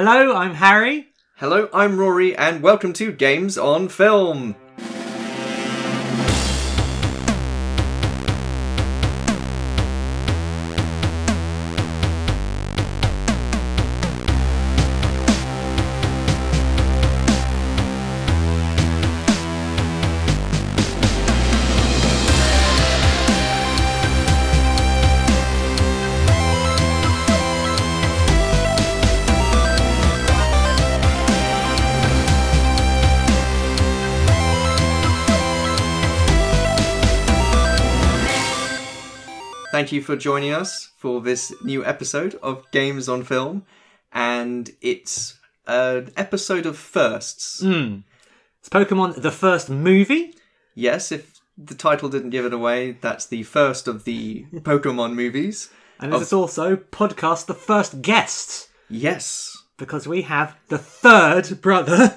Hello, I'm Harry. Hello, I'm Rory, and welcome to Games on Film. Thank you for joining us for this new episode of Games on Film, and it's an episode of firsts. Hmm. It's Pokemon the first movie. Yes, if the title didn't give it away, that's the first of the Pokemon movies. And this is also podcast the first guest. Yes. Because we have the third brother,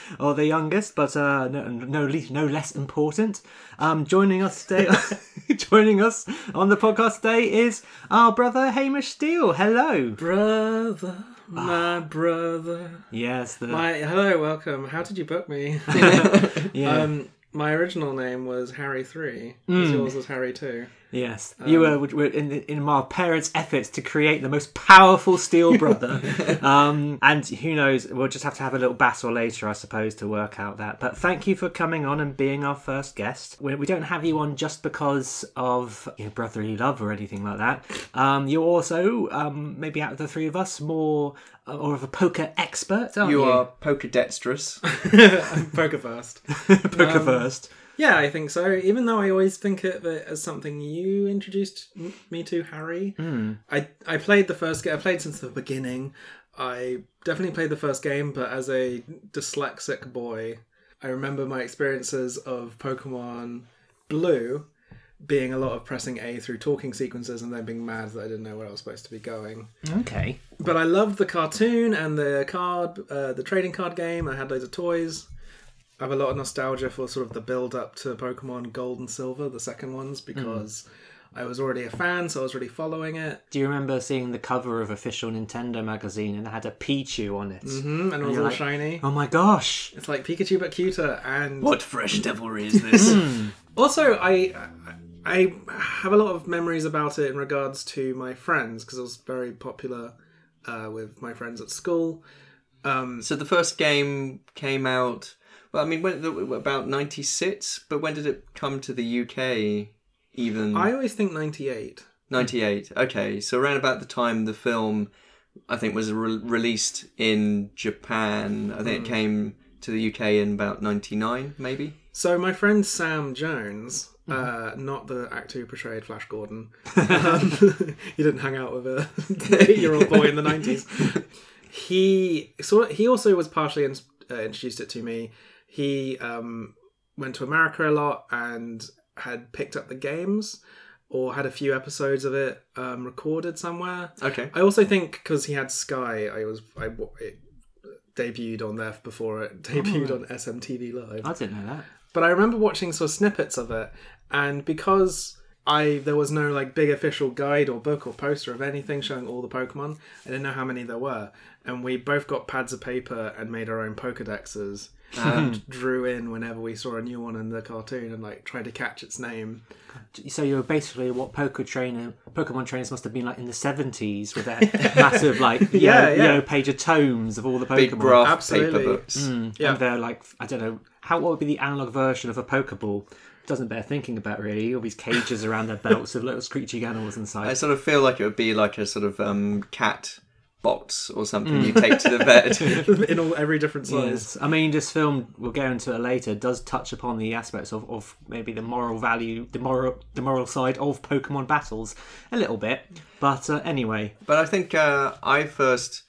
or the youngest, but uh, no, no, no less important. Um, joining us today, joining us on the podcast today is our brother Hamish Steele. Hello. Brother, my brother. Yes, the My hello, welcome. How did you book me? yeah, um, my original name was Harry Three. 'cause Yours was Harry Two. Yes. you were, were in in our parents' efforts to create the most powerful Steele brother. um, and who knows? We'll just have to have a little battle later, I suppose, to work out that. But thank you for coming on and being our first guest. We, we don't have you on just because of you know, brotherly love or anything like that. Um, you're also um, maybe out of the three of us more uh, or of a poker expert, aren't you? You are Pokedextrous. Poker first. poker first. Yeah, I think so. Even though I always think of it as something you introduced me to, Harry. I I played the first game. I played since the beginning. I definitely played the first game, but as a dyslexic boy, I remember my experiences of Pokemon Blue being a lot of pressing A through talking sequences and then being mad that I didn't know where I was supposed to be going. Okay. But I loved the cartoon and the card, uh, the trading card game. I had loads of toys. I have a lot of nostalgia for sort of the build up to Pokemon Gold and Silver, the second ones, because I was already a fan, so I was really following it. Do you remember seeing the cover of official Nintendo magazine and it had a Pichu on it? Mm, and it was all like- shiny. Oh my gosh! It's like Pikachu but cuter. And What fresh devilry is this? also, I I have a lot of memories about it in regards to my friends because it was very popular uh, with my friends at school. so the first game came out. Well, I mean, when, about ninety six. But when did it come to the UK? Even I always think ninety eight. 98 okay so around about the time the film i think was re- released in japan i think it came to the uk in about 99 maybe So my friend Sam Jones, uh, not the actor who portrayed Flash Gordon, um, he didn't hang out with a eight-year-old boy in the nineties. He sort he also was partially in, uh, introduced it to me. He um, went to America a lot and had picked up the games or had a few episodes of it um, recorded somewhere. okay I also think because he had Sky, I was I it debuted on there before it debuted on SMTV Live. I didn't know that. But I remember watching sort of snippets of it, and because I there was no like big official guide or book or poster of anything showing all the Pokemon, I didn't know how many there were, and we both got pads of paper and made our own Pokedexes and drew in whenever we saw a new one in the cartoon and like tried to catch its name. So you're basically what poker trainer, Pokemon trainers must have been like in the seventies with their massive like Yeah, yellow, yeah. yellow page of tomes of all the Pokemon. big graph Absolutely. paper books Yeah. And they're like I don't know how what would be the analog version of a Pokeball. Doesn't bear thinking about really. All these cages around their belts with little screeching animals inside. i sort of feel like it would be like a sort of um, cat box or something you take to the vet in all every different size. I mean, this film, we'll go into it later, does touch upon the aspects of, of maybe the moral value, the moral, the moral side of Pokemon battles a little bit. But uh, anyway, but i think uh, i first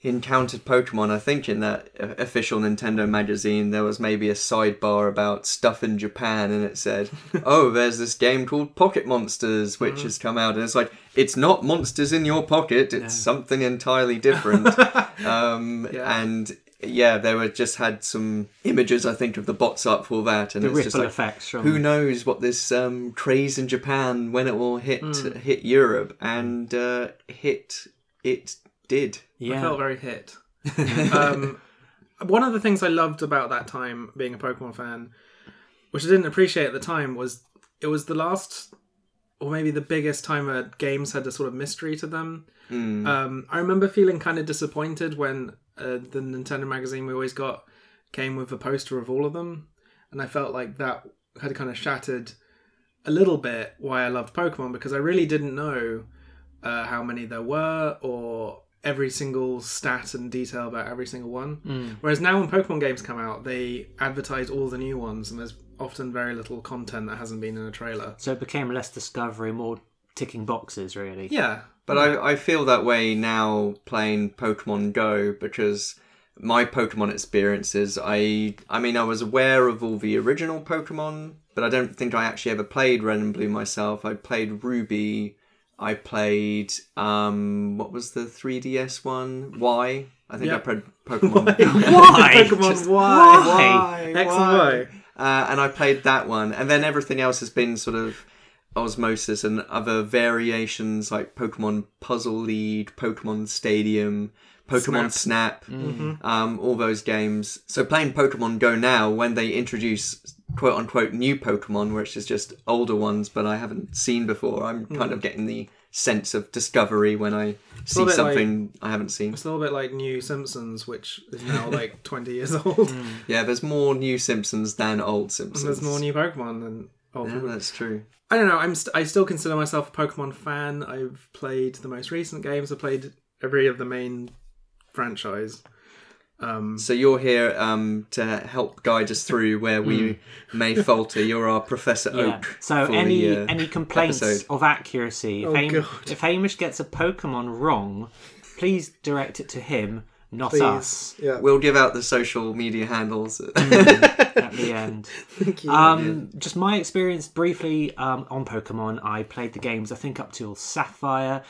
encountered Pokemon, I think in that official Nintendo magazine, there was maybe a sidebar about stuff in Japan, and it said, "Oh, there's this game called Pocket Monsters, which has come out," and it's like, it's not monsters in your pocket; it's something entirely different. um, Yeah. And yeah, they were just had some images, I think, of the bots up for that, and The it's just ripple like, effects from- who knows what this um, craze in Japan when it will hit hit Europe and uh, hit it did. Yeah. I felt very hit. um, one of the things I loved about that time being a Pokemon fan, which I didn't appreciate at the time, was it was the last, or maybe the biggest time where games had a sort of mystery to them. Um, I remember feeling kind of disappointed when uh, the Nintendo magazine we always got came with a poster of all of them, and I felt like that had kind of shattered a little bit why I loved Pokemon because I really didn't know uh, how many there were or every single stat and detail about every single one. Hmm. Whereas now when Pokemon games come out, they advertise all the new ones, and there's often very little content that hasn't been in a trailer. So it became less discovery, more ticking boxes, really. Yeah, But I, I feel that way now playing Pokemon Go because my Pokemon experiences, I I mean I was aware of all the original Pokemon, but I don't think I actually ever played Red and Blue myself. I played Ruby, I played um what was the 3DS one? Why? I think I Yeah. played Pokemon Why? Pokemon Just Y. why? X and Y. uh, and I played that one, and then everything else has been sort of osmosis and other variations like Pokemon Puzzle League, Pokemon Stadium, Pokemon Snap, mm-hmm. um, all those games. So playing Pokemon Go now, when they introduce quote unquote new Pokemon, which is just older ones, but I haven't seen before, I'm hmm. kind of getting the sense of discovery when I see little bit something I haven't seen. It's a little bit like New Simpsons, which is now like 20 years old. Hmm. Yeah, there's more new Simpsons than old Simpsons. There's more new Pokemon than old Yeah, that's true. I don't know. I'm st- I still consider myself a Pokemon fan. I've played the most recent games. I've played every of the main franchise. Um, So you're here um, to help guide us through where we may falter. You're our Professor Yeah. Oak. So for any the, uh, any complaints episode. of accuracy? If, Oh, Ham- God. if Hamish gets a Pokemon wrong, please direct it to him, not please. us. Yeah. We'll give out the social media handles. At the end. Thank you. Um, just my experience briefly um, on Pokemon. I played the games I think up till Sapphire,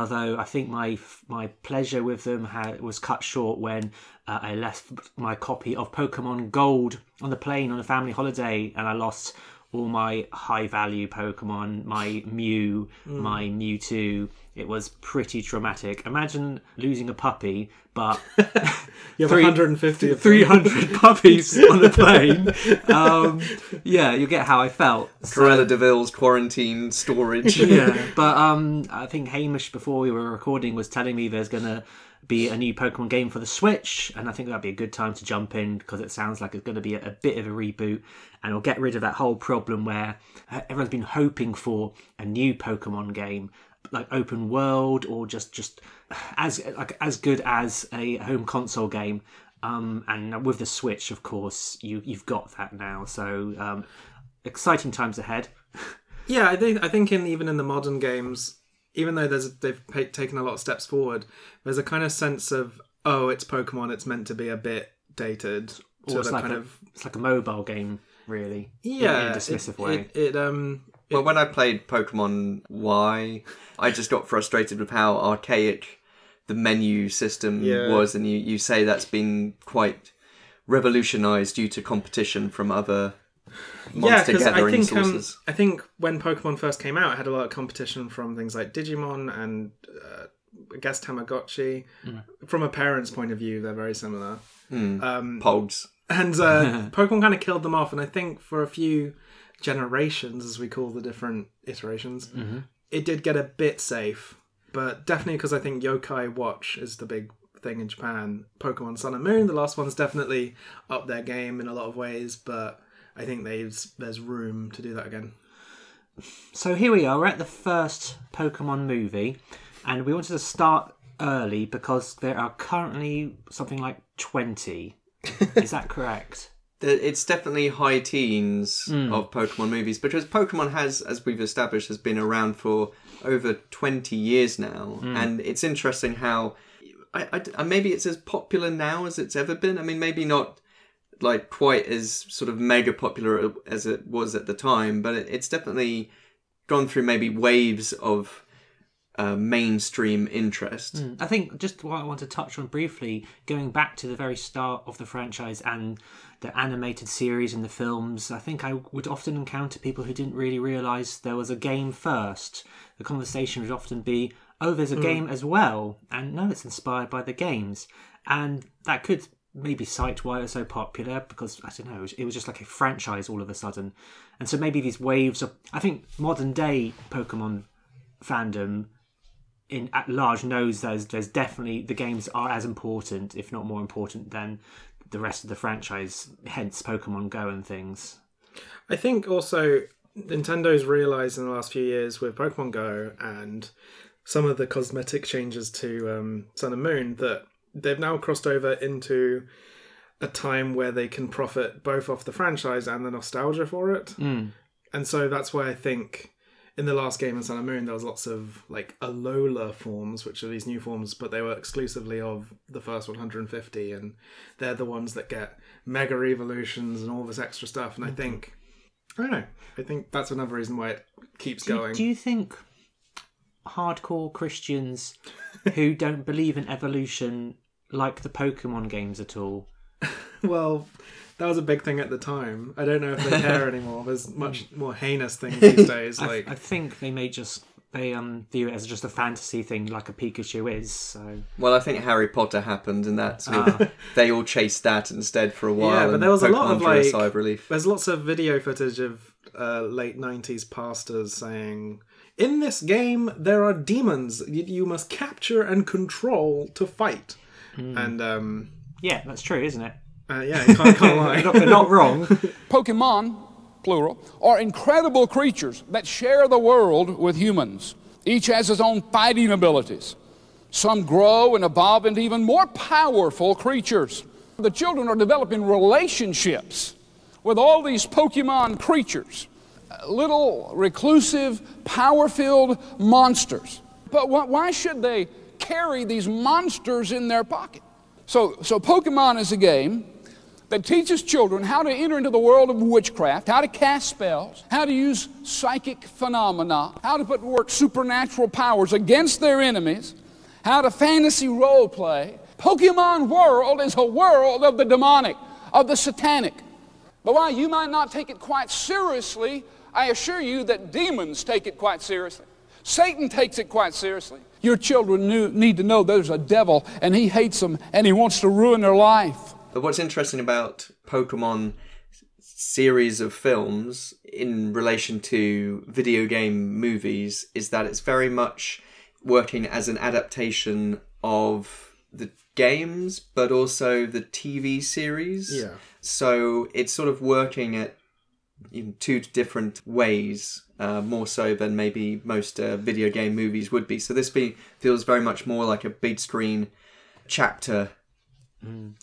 although I think my my pleasure with them had, was cut short when uh, I left my copy of Pokemon Gold on the plane on a family holiday, and I lost all my high value Pokemon, my Mew, my Mewtwo. It was pretty traumatic. Imagine losing a puppy, but you have three- 150 of 300 puppies on a plane. Um, yeah, you get how I felt. So- Cruella de Vil's quarantine storage. yeah, but um, I think Hamish before we were recording was telling me there's gonna be a new Pokemon game for the Switch, and I think that'd be a good time to jump in because it sounds like it's going to be a, a bit of a reboot, and it'll get rid of that whole problem where uh, everyone's been hoping for a new Pokemon game, like open world or just just as like as good as a home console game. Um, and with the Switch, of course, you you've got that now. So um, exciting times ahead. Yeah, I think I think in even in the modern games, even though there's they've taken a lot of steps forward, there's a kind of sense of oh, it's Pokemon, it's meant to be a bit dated Or it's like kind a, of it's like a mobile game, really. in- yeah, in a dismissive it, way. It, it um Well, when I played Pokemon Y, I just got frustrated with how archaic the menu system Yeah. was, and you, you say that's been quite revolutionized due to competition from other monster because I gathering think um. I think when Pokemon first came out, it had a lot of competition from things like Digimon and uh, I guess Tamagotchi. From a parent's point of view, they're very similar. Um, Pogs. and uh, Pokemon kind of killed them off. And I think for a few generations, as we call the different iterations, mm-hmm. it did get a bit safe. But definitely because I think Yokai Watch is the big thing in Japan. Pokemon Sun and Moon, the last one's definitely up their game in a lot of ways, but I think there's there's room to do that again. So here we are, we're at the first Pokemon movie, and we wanted to start early because there are currently something like 20. Is that correct? It's definitely high teens Hmm. of Pokemon movies because Pokemon has, as we've established, has been around for over 20 years now. Hmm. And it's interesting how I, I- maybe it's as popular now as it's ever been. I mean, maybe not like quite as sort of mega popular as it was at the time, but it, it's definitely gone through maybe waves of uh, mainstream interest. I think just what I want to touch on briefly, going back to the very start of the franchise and the animated series and the films, I think I would often encounter people who didn't really realise there was a game first. The conversation would often be, oh, there's a game as well, and no, it's inspired by the games, and that could maybe cite why it was so popular because I don't know, it was, it was just like a franchise all of a sudden, and so maybe these waves of I think modern day Pokemon fandom in at large knows there's there's definitely the games are as important, if not more important, than the rest of the franchise. Hence, Pokemon Go and things. I think also Nintendo's realized in the last few years with Pokemon Go and some of the cosmetic changes to um, Sun and Moon that they've now crossed over into a time where they can profit both off the franchise and the nostalgia for it. And so that's why I think in the last game in Sun and Moon there was lots of like Alola forms, which are these new forms, but they were exclusively of the first 150, and they're the ones that get mega evolutions and all this extra stuff. And I mm-hmm. think I don't know. I think that's another reason why it keeps Do, going. do you think hardcore Christians who don't believe in evolution like the Pokemon games at all? Well, that was a big thing at the time. I don't know if they care anymore. There's much more heinous things these days. I, Like I think they may just they um view it as just a fantasy thing like a Pikachu is. So Well, I think Harry Potter happened, and that sort they all chased that instead for a while. Yeah, but and there was a lot of, drew a like- sigh of relief. there's lots of video footage of uh, late '90s pastors saying, "In this game, there are demons you, you must capture and control to fight." And um, yeah, that's true, isn't it? Uh, yeah, you can't, can't lie. Not, they're not wrong. Pokemon, plural, are incredible creatures that share the world with humans. Each has its own fighting abilities. Some grow and evolve into even more powerful creatures. The children are developing relationships with all these Pokemon creatures, little reclusive, power filled monsters. But wh- why should they carry these monsters in their pocket? So, so Pokemon is a game that teaches children how to enter into the world of witchcraft, how to cast spells, how to use psychic phenomena, how to put to work supernatural powers against their enemies, how to fantasy role play. Pokemon World is a world of the demonic, of the satanic. But while you might not take it quite seriously, I assure you that demons take it quite seriously. Satan takes it quite seriously. Your children need to know there's a devil and he hates them and he wants to ruin their life. But what's interesting about Pokemon series of films in relation to video game movies is that it's very much working as an adaptation of the games, but also the TV series. Yeah. So it's sort of working at in two different ways, uh, more so than maybe most uh, video game movies would be. So this be, feels very much more like a big screen chapter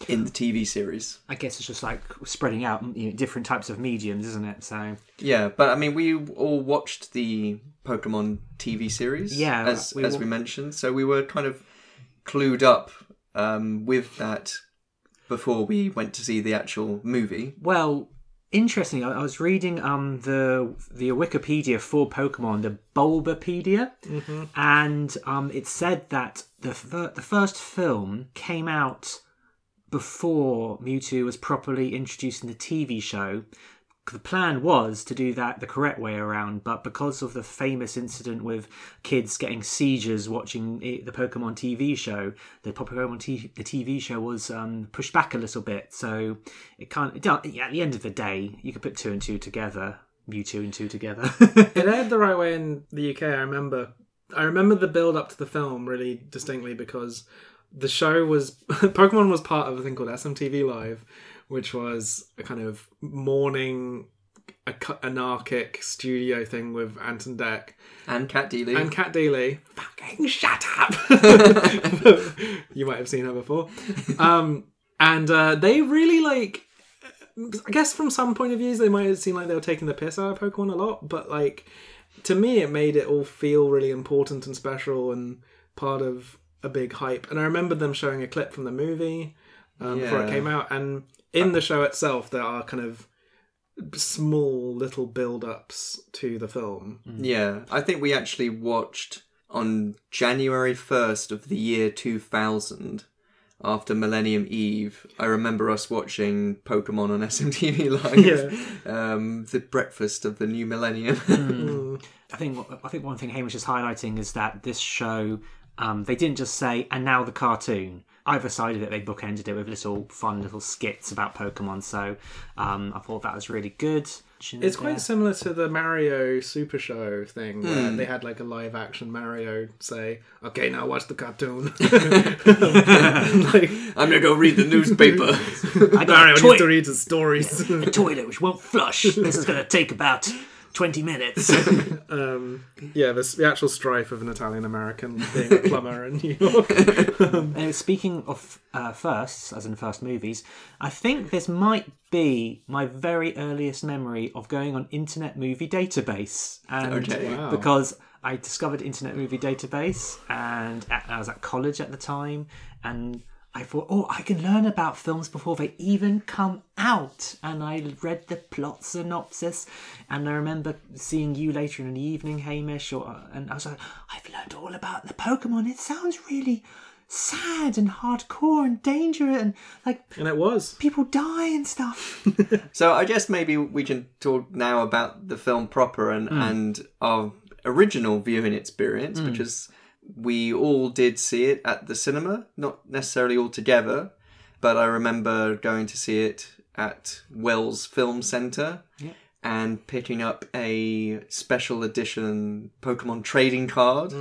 in the TV series. I guess it's just like spreading out you know, different types of mediums, isn't it? So Yeah, but I mean, we all watched the Pokemon TV series, Yeah, as we as we mentioned, so we were kind of clued up um, with that before we went to see the actual movie. Well, interestingly, I was reading um the the Wikipedia for Pokemon, the Bulbapedia, and um it said that the fir- the first film came out before Mewtwo was properly introduced in the TV show. The plan was to do that the correct way around, but because of the famous incident with kids getting seizures watching the Pokemon TV show, the Pokemon T- the TV show was um, pushed back a little bit. So it can't. It at the end of the day, you could put two and two together, Mewtwo and two together. it aired the right way in the UK. I remember. I remember the build up to the film really distinctly because the show was Pokemon was part of a thing called SMTV Live, which was a kind of morning anarchic studio thing with Ant and Dec And Cat Deely. and Cat Deely. Fucking shut up! you might have seen her before. Um, and uh, they really like. I guess from some point of views, they might have seemed like they were taking the piss out of Pokemon a lot, but like to me, it made it all feel really important and special and part of a big hype. And I remember them showing a clip from the movie um, before it came out, and in the show itself, there are kind of small little build-ups to the film. Yeah, I think we actually watched on January 1st of the year 2000. after Millennium Eve, I remember us watching Pokemon on SMTV Live. Um, the breakfast of the new millennium. I think I think one thing Hamish is highlighting is that this show um, they didn't just say and now the cartoon. Either side of it, they bookended it with little fun little skits about Pokemon. So um, I thought that was really good. It's quite similar to the Mario Super Show thing where Hmm. they had like a live action Mario say, "Okay, now watch the cartoon." like I'm gonna go read the newspaper. I got Mario a needs toy- to read the stories. a toilet which won't flush. This is going to take about twenty minutes. um, yeah, the, the actual strife of an Italian American being a plumber in New York. Uh, speaking of uh, firsts, as in first movies, I think this might be my very earliest memory of going on Internet Movie Database, and Okay. Wow. because I discovered Internet Movie Database, and at, I was at college at the time, and I thought, oh, I can learn about films before they even come out. And I read the plot synopsis, and I remember seeing you later in the evening, Hamish, or, and I was like, I've learned all about the Pokemon. It sounds really sad and hardcore and dangerous, and like and it was. people die and stuff. So I guess maybe we can talk now about the film proper and hmm. and our original viewing experience, which hmm. is we all did see it at the cinema, not necessarily all together, but I remember going to see it at Wells Film Centre. And picking up a special edition Pokemon trading card,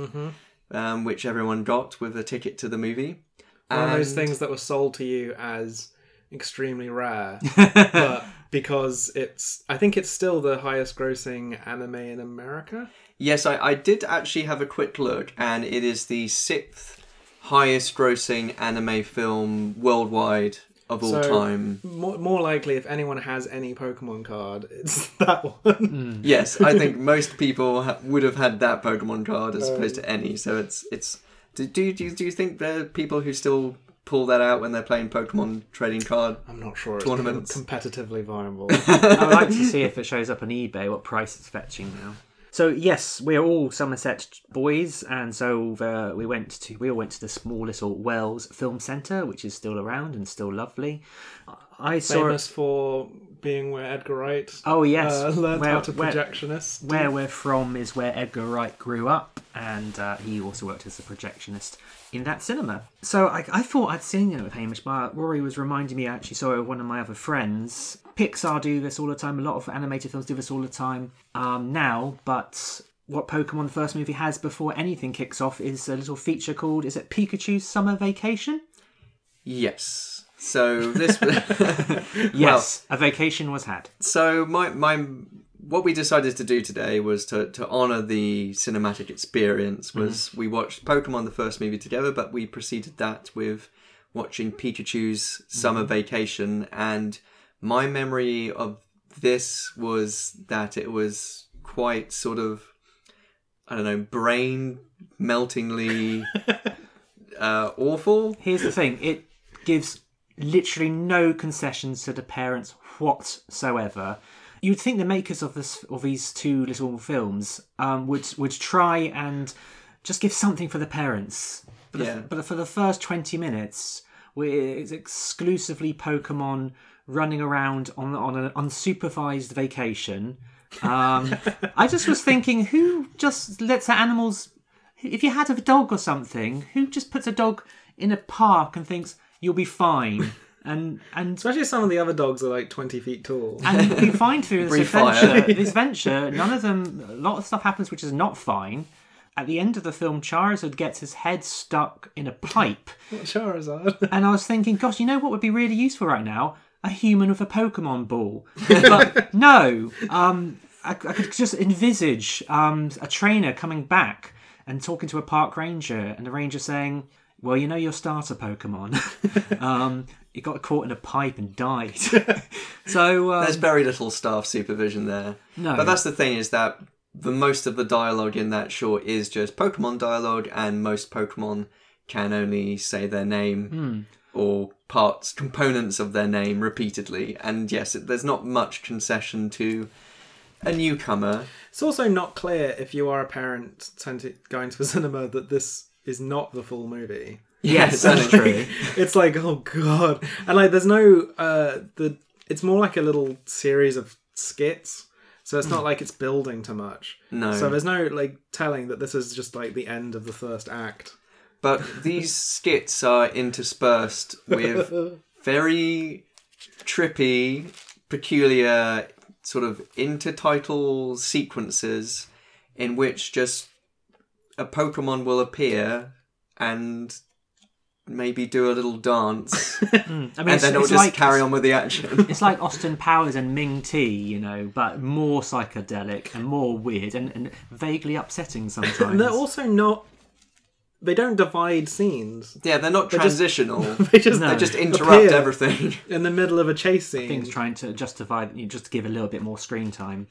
um, which everyone got with a ticket to the movie. One of those things that were sold to you as extremely rare, but because it's, I think it's still the highest grossing anime in America. Yes, I, I did actually have a quick look, and it is the sixth highest grossing anime film worldwide of all So- time. More, more likely, if anyone has any Pokemon card, it's that one. Hmm. Yes, I think most people ha- would have had that Pokemon card as opposed to um, any. So it's it's. Do do do, do you think there are people who still pull that out when they're playing Pokemon trading card? I'm not sure it's Tournaments. competitively viable. I would like to see if it shows up on eBay what price it's fetching now. So yes, we're all Somerset boys, and so uh, we went to we all went to the small little Wells Film Centre, which is still around and still lovely. I saw Famous for being where Edgar Wright Oh yes, uh, learned where, how to where- projectionist. where we're from is where Edgar Wright grew up, and uh, he also worked as a projectionist in that cinema. So I, I thought I'd seen it with Hamish, but Rory was reminding me I actually saw it with one of my other friends. Pixar do this all the time. A lot of animated films do this all the time um, now, but. What Pokemon the first movie has before anything kicks off is a little feature called is it Pikachu's Summer Vacation? Yes. So this. Yes, a vacation was had. so my my what we decided to do today was to to honor the cinematic experience was we watched Pokemon the first movie together but we preceded that with watching Pikachu's summer vacation and my memory of this was that it was quite sort of I don't know brain meltingly uh, awful Here's the thing: it gives literally no concessions to the parents whatsoever. You'd think the makers of this of these two little films um, would would try and just give something for the parents. But, Yeah. but for the first twenty minutes, it's exclusively Pokemon running around on on an unsupervised vacation. Um, I just was thinking, who just lets their animals if you had a dog or something, who just puts a dog in a park and thinks you'll be fine, and and Especially some of the other dogs are like 20 feet tall. and we find through this Breathe fire. adventure, this venture, none of them, a lot of stuff happens which is not fine. At the end of the film, Charizard gets his head stuck in a pipe, Charizard. and I was thinking, gosh, you know what would be really useful right now? A human with a Pokemon ball. But no, um, I, I could just envisage um, a trainer coming back and talking to a park ranger, and the ranger saying, "Well, you know your starter Pokemon. um, it got caught in a pipe and died." so um, There's very little staff supervision there. No. But that's the thing is that the most of the dialogue in that short is just Pokemon dialogue, and most Pokemon can only say their name Hmm. Or parts, components of their name repeatedly. And yes, it, there's not much concession to a newcomer. It's also not clear if you are a parent to going to a cinema that this is not the full movie. Yes, that's true. it's like oh god and like there's no uh the it's more like a little series of skits so it's not like it's building too much No. so there's no like telling that this is just like the end of the first act But these skits are interspersed with very trippy, peculiar sort of intertitle sequences in which just a Pokemon will appear and maybe do a little dance, hmm. I mean, and then it'll just like carry on with the action. it's like Austin Powers and Ming T, you know, but more psychedelic and more weird and, and vaguely upsetting sometimes. and they're also not they don't divide scenes yeah, they're not just- transitional. they just No. they just interrupt appear everything. in the middle of a chase scene things trying to justify you just to give a little bit more screen time.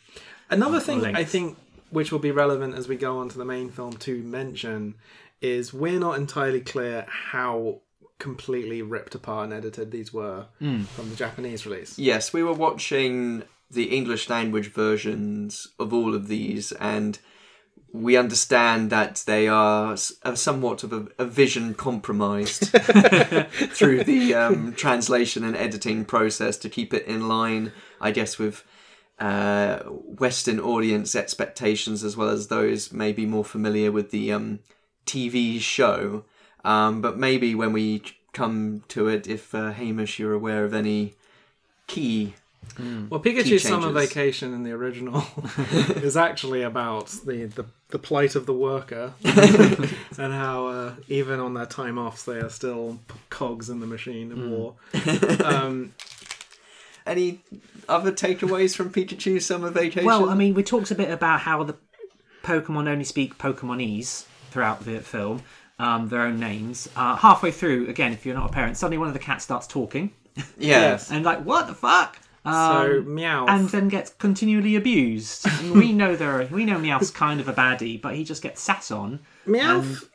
Another thing length. I think which will be relevant as we go on to the main film to mention is we're not entirely clear how completely ripped apart and edited these were hmm. from the Japanese release. Yes, we were watching the English language versions of all of these, and we understand that they are somewhat of a, a vision compromised through the um, translation and editing process to keep it in line, I guess, with uh, Western audience expectations as well as those maybe more familiar with the um, TV show. Um, but maybe when we come to it, if uh, Hamish, you're aware of any key Well, Pikachu's Summer. Vacation in the original is actually about the, the, the plight of the worker and how uh, even on their time offs they are still cogs in the machine of war. Um, Any other takeaways from Pikachu Summer Vacation? Well, I mean, we talked a bit about how the Pokemon only speak Pokemonese throughout the film, um, their own names. Uh, halfway through, again, if you're not a parent, suddenly one of the cats starts talking, yeah. yes. and like, what the fuck? So Um, meow. and then gets continually abused. And we know there, are, we know Meowth's kind of a baddie, but he just gets sat on. Meowth.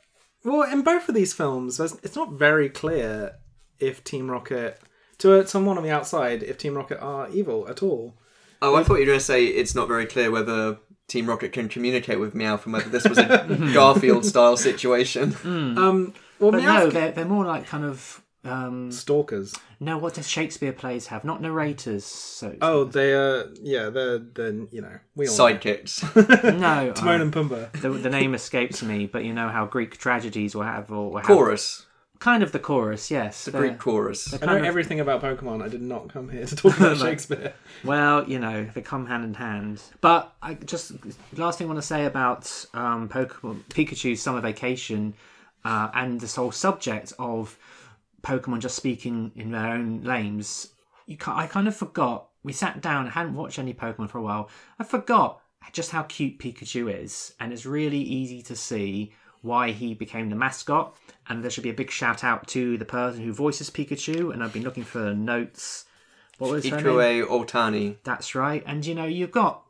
well, in both of these films, there's, it's not very clear if Team Rocket, to someone on the outside, if Team Rocket are evil at all. Oh, I thought you were going to say it's not very clear whether Team Rocket can communicate with Meow and whether this was a Garfield style situation. Um, well, But Meowth no, can- they're, they're more like kind of. Um, stalkers. no, what does Shakespeare plays have? Not narrators. So Oh, they are. Yeah, they're then you know we all know. Sidekicks. no, Timon uh, and Pumbaa. the, the name escapes me, but you know how Greek tragedies will have or will have chorus. kind of the chorus, yes. The They're- Greek chorus. I know kind of- everything about Pokemon. I did not come here to talk about Shakespeare. Well, you know, they come hand in hand. But I just last thing I want to say about um, Pokemon Pikachu's summer vacation uh, and this whole subject of Pokemon just speaking in their own names. You ca I kind of forgot. We sat down. I hadn't watched any Pokemon for a while. I forgot just how cute Pikachu is, and it's really easy to see why he became the mascot. And there should be a big shout out to the person who voices Pikachu. And I've been looking for the notes. What was her name? Otani. That's right. And you know, you've got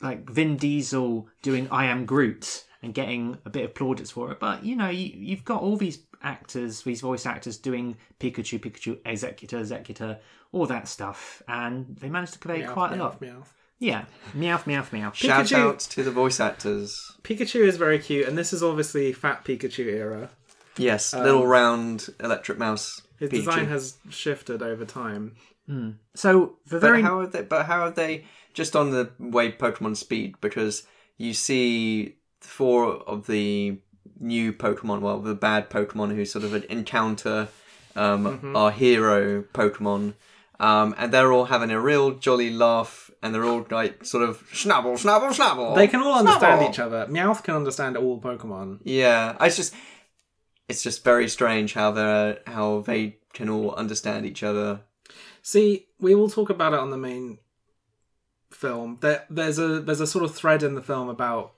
like Vin Diesel doing I Am Groot and getting a bit of plaudits for it. But you know, you, you've got all these actors, these voice actors doing Pikachu, Pikachu, Exeggutor, Exeggutor, all that stuff. And they managed to convey quite a lot. Meowth. Yeah. Meowth, meowth, meowth. Shout Pikachu- out to the voice actors. Pikachu is very cute, and this is obviously Fat Pikachu era. Yes, little um, round electric mouse. His Pikachu. design has shifted over time. Hmm. So the But very how have they? But how have they? Just on the way Pokemon speak, because you see four of the new Pokemon, well, the bad Pokemon who sort of encounter um, Mm-hmm. our hero Pokemon, um, and they're all having a real jolly laugh, and they're all like sort of schnabble, schnabble, schnabble. They can all understand schnabble. each other. Meowth can understand all Pokemon. Yeah, it's just it's just very strange how they how they can all understand each other. See, we will talk about it on the main film. There, there's a there's a sort of thread in the film about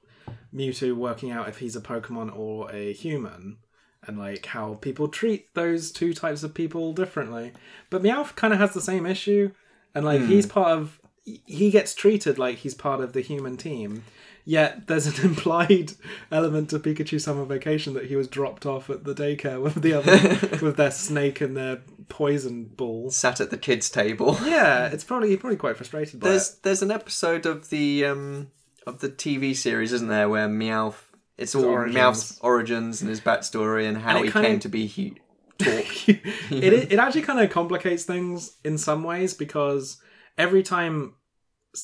Mewtwo working out if he's a Pokemon or a human, and like how people treat those two types of people differently. But Meowth kind of has the same issue, and like he's part of. He gets treated like he's part of the human team. Yet there's an implied element to Pikachu Summer Vacation that he was dropped off at the daycare with the other with their snake and their poison ball. Sat at the kids' table. Yeah, it's probably probably quite frustrated by There's it. there's an episode of the um of the TV series, isn't there, where Meowth it's all origins. Meowth's origins and his backstory and how And he came to be hu- talk. it it it actually kind of complicates things in some ways because every time,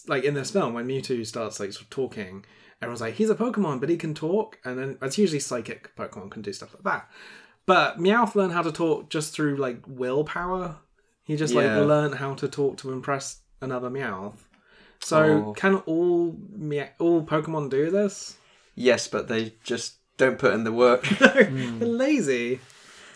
like in this film, when Mewtwo starts like sort of talking, everyone's like, "He's a Pokemon, but he can talk," and then it's usually psychic Pokemon can do stuff like that. But Meowth learned how to talk just through like willpower. He just Yeah. like learned how to talk to impress another Meowth. So Oh. can all Meow- all Pokemon do this? yes, but they just don't put in the work. They're lazy.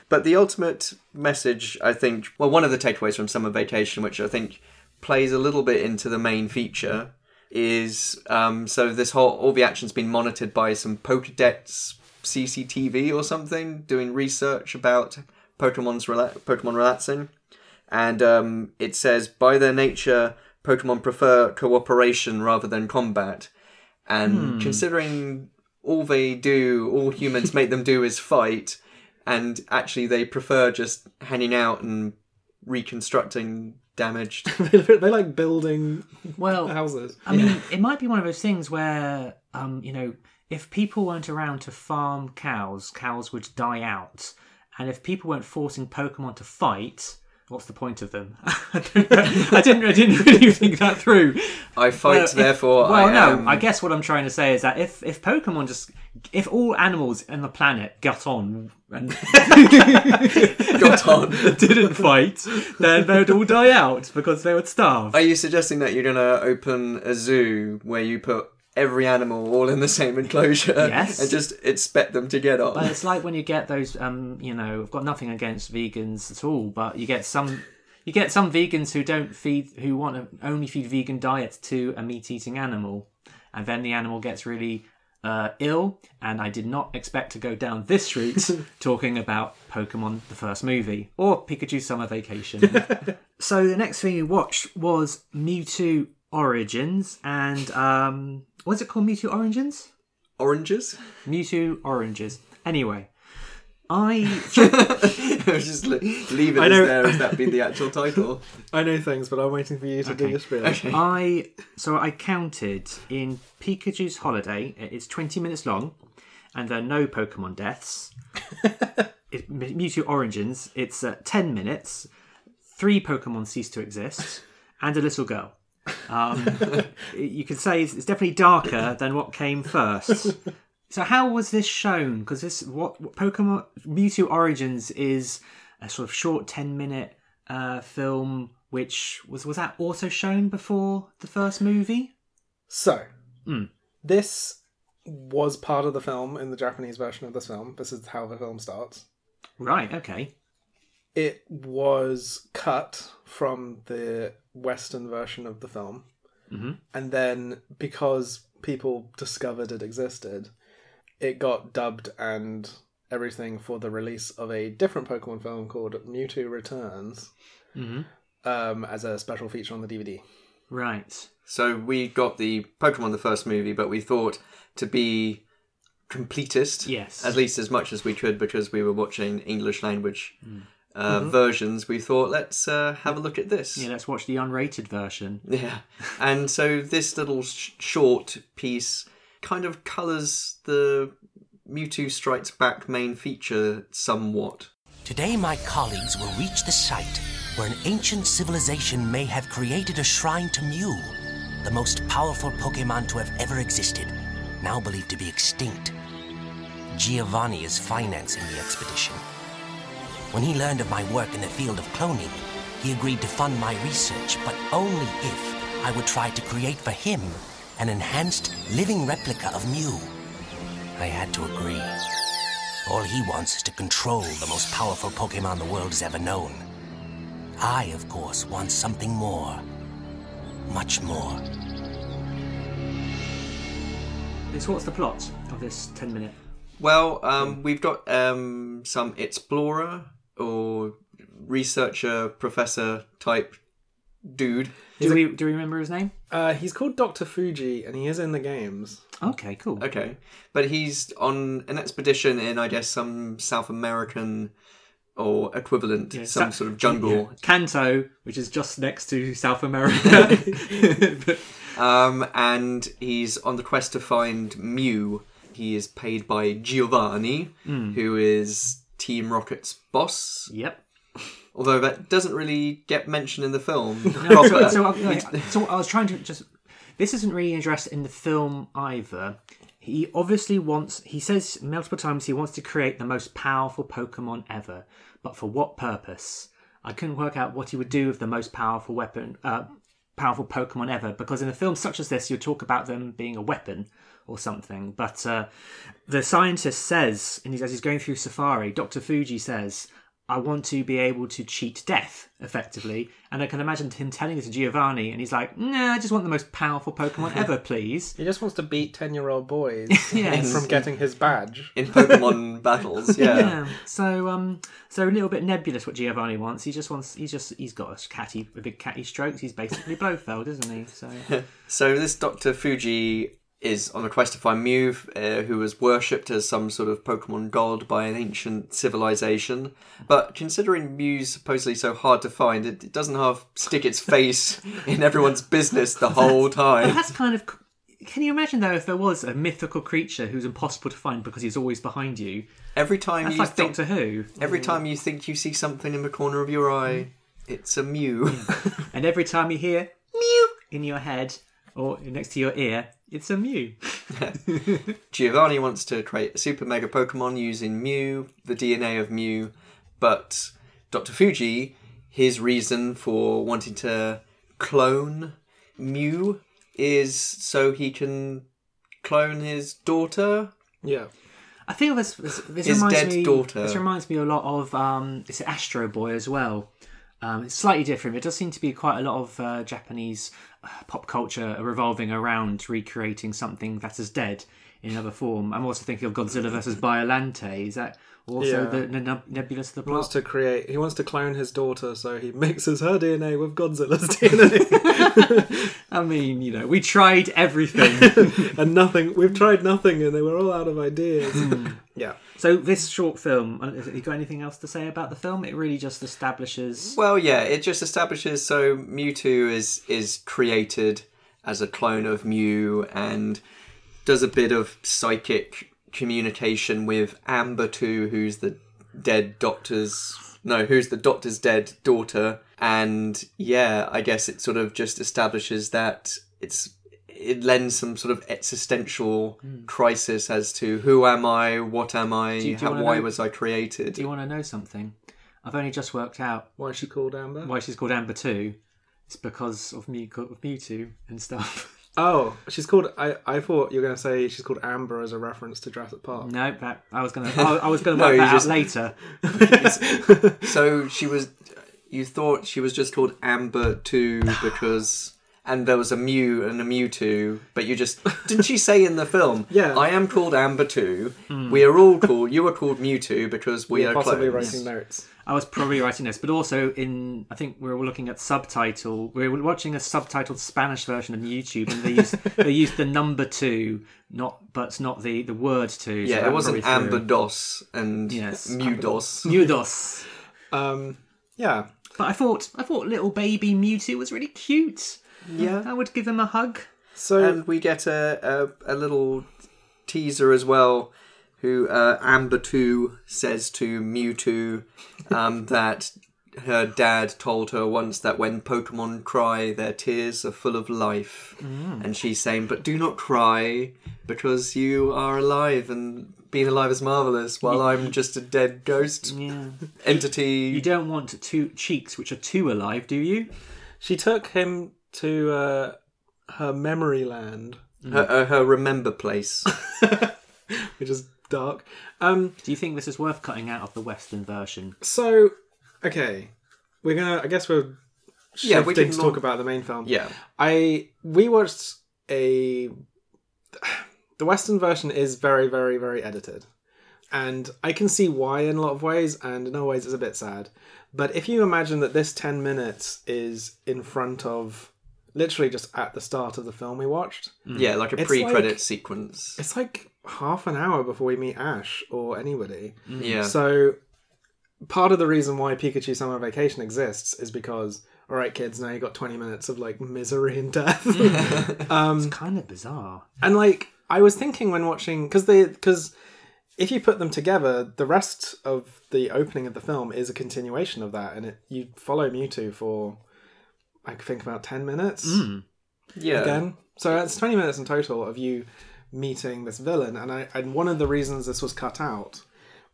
But the ultimate message, I think, well, one of the takeaways from Summer Vacation, which I think plays a little bit into the main feature, is um, so this whole all the action's been monitored by some Pokedex CCTV or something, doing research about Pokemon's rela- Pokemon relaxing, and um, it says by their nature, Pokemon prefer cooperation rather than combat, and considering all they do, all humans make them do is fight, and actually they prefer just hanging out and reconstructing damaged. they like building Well, houses. I mean, it might be one of those things where, um, you know, if people weren't around to farm cows, cows would die out. And if people weren't forcing Pokemon to fight, what's the point of them? I. I didn't. I didn't really think that through. I fight, Well, if- therefore well, I no. am. I guess what I'm trying to say is that if if Pokemon just if all animals on the planet got on and got on. didn't fight, then they'd all die out because they would starve. Are you suggesting that you're gonna open a zoo where you put every animal all in the same enclosure Yes. and just expect them to get on? But it's like when you get those, um, you know, I've got nothing against vegans at all, but you get some, you get some vegans who don't feed, who want to only feed vegan diet to a meat-eating animal, and then the animal gets really uh, ill. And I did not expect to go down this route, talking about Pokemon the first movie or Pikachu Summer Vacation. so the next thing we watched was Mewtwo Origins, and um, what's it called? Mewtwo Origins. Oranges? Mewtwo Oranges. Anyway, I I was just le- leave it I as there as that be the actual title. I know things, but I'm waiting for you to do Okay. your spiel. I so I counted in Pikachu's holiday. It's twenty minutes long, and there are no Pokemon deaths. it, Mewtwo Origins. It's uh, ten minutes. Three Pokemon cease to exist, and a little girl. Um, you could say it's, it's definitely darker than what came first. So how was this shown? Because this what, what Pokemon Mewtwo Origins is a sort of short ten minute uh, film, which was was that also shown before the first movie? So, Hmm. this was part of the film in the Japanese version of this film. This is how the film starts. Right. Okay. It was cut from the Western version of the film. Mhm. And then, because people discovered it existed, it got dubbed and everything for the release of a different Pokemon film called Mewtwo Returns hmm um, as a special feature on the DVD. Right. So we got the Pokemon the first movie, but we thought to be completist, Yes. at least as much as we could, because we were watching English language uh, versions. We thought let's uh, have a look at this. Yeah. Let's watch the unrated version. Yeah. And so this little sh- short piece kind of colours the Mewtwo Strikes Back main feature somewhat. Today, my colleagues will reach the site where an ancient civilization may have created a shrine to Mew, the most powerful Pokemon to have ever existed, now believed to be extinct. Giovanni is financing the expedition. When he learned of my work in the field of cloning, he agreed to fund my research, but only if I would try to create for him an enhanced living replica of Mew. I had to agree. All he wants is to control the most powerful Pokemon the world has ever known. I, of course, want something more. Much more. So what's the plot of this ten minute? Well, um, we've got um, some explorer or researcher, professor type dude. Do we do we remember his name? Uh, he's called Dr. Fuji and he is in the games. Okay. Cool. Okay. But he's on an expedition in, I guess, some South American or equivalent, some Sa- sort of jungle. Yeah. Kanto, which is just next to South America. But- Um, and he's on the quest to find Mew. He is paid by Giovanni, who is Team Rocket's boss. Yep. Although that doesn't really get mentioned in the film. so, so, I- so I was trying to just. This isn't really addressed in the film either. He obviously wants. He says multiple times he wants to create the most powerful Pokemon ever, but for what purpose? I couldn't work out what he would do with the most powerful weapon, uh, powerful Pokemon ever. Because in a film such as this, you talk about them being a weapon or something. But uh, the scientist says, and he's, as he's going through Safari, Doctor Fuji says, I want to be able to cheat death effectively. And I can imagine him telling this to Giovanni, and he's like, Nah, I just want the most powerful Pokemon ever, please. He just wants to beat ten-year-old boys Yes. from getting his badge. in Pokemon battles, yeah. Yeah. So um so a little bit nebulous what Giovanni wants. He just wants he's just he's got a catty a big catty strokes. He's basically Blofeld, isn't he? So So this Doctor Fuji is on a quest to find Mew, uh, who was worshipped as some sort of Pokemon god by an ancient civilization. But considering Mew's supposedly so hard to find, it, it doesn't half stick its face in everyone's business the whole time. that's kind of. Can you imagine though if there was a mythical creature who's impossible to find because he's always behind you? Every time That's you like think, Doctor Who. every mm. time you think you see something in the corner of your eye, mm. it's a Mew. Mm. And every time you hear mew in your head or next to your ear, it's a Mew. Giovanni wants to create a super mega Pokemon using Mew, the DNA of Mew, but Dr. Fuji, his reason for wanting to clone Mew is so he can clone his daughter. Yeah. I think this this, this His reminds dead me. daughter. This reminds me a lot of um, it's Astro Boy as well. Um, it's slightly different. It does seem to be quite a lot of uh, Japanese uh, pop culture revolving around recreating something that is dead in another form. I'm also thinking of Godzilla versus Biolante. Is that also Yeah. the ne- nebulous of the He wants to create. He wants to clone his daughter, so he mixes her DNA with Godzilla's DNA, I mean, you know, we tried everything. and nothing. We've tried nothing, and they were all out of ideas. yeah. so this short film, uh, have you got anything else to say about the film? It really just establishes. Well, yeah, it just establishes so Mewtwo is is created as a clone of Mew and does a bit of psychic communication with Amber 2, who's the dead doctor's no, who's the doctor's dead daughter. And yeah, I guess it sort of just establishes that it's it lends some sort of existential crisis as to who am I, what am I, Hmm. do you how, why know- was I created? Do you want to know something? I've only just worked out Why is she called Amber? why she's called Amber 2. It's because of Mew, of Mewtwo and stuff. Oh, she's called. I. I thought you were going to say she's called Amber as a reference to Jurassic Park. no, that I was gonna. I, I was gonna No, work that just- out later. So she was. You thought she was just called Amber Two because, and there was a Mew and a Mewtwo, but you just didn't she say in the film? Yeah. I am called Amber Two. We are all called. You are called Mewtwo because we You're are possibly clones. writing notes. I was probably writing this, but also in I think we were looking at subtitle. We were watching a subtitled Spanish version of YouTube, and they used they used the number two, not but not the the word two. Yeah, that it wasn't Amber threw. Dos and Yes, Mew Dos. Nudos. Um. Yeah. But I thought I thought little baby Mewtwo was really cute. Yeah. I would give him a hug. So and we get a, a, a little teaser as well who uh, amber 2 says to mewtwo um, that her dad told her once that when pokemon cry their tears are full of life and she's saying but do not cry because you are alive and being alive is marvelous while i'm just a dead ghost Yeah. entity You don't want two cheeks which are two alive, do you? she took him to uh, her memory land, her, uh, her remember place which is dark. Um. Do you think this is worth cutting out of the Western version? So, okay, we're gonna. I guess we're Yeah, shifting we can to lo- talk about the main film. yeah I we watched a. The Western version is very, very, very edited, and I can see why in a lot of ways, and in other ways it's a bit sad. But if you imagine that this ten minutes is in front of, literally just at the start of the film we watched, mm. yeah like a It's pre-credit like- sequence it's like half an hour before we meet Ash or anybody. Mm. yeah So part of the reason why Pikachu Summer Vacation exists is because all right kids now you got 20 minutes of like misery and death. Um, it's kind of bizarre. and like I was thinking when watching cuz they cuz if you put them together, the rest of the opening of the film is a continuation of that, and it you follow Mewtwo for I think about ten minutes mm. Yeah. again. So it's twenty minutes in total of you meeting this villain, and I and one of the reasons this was cut out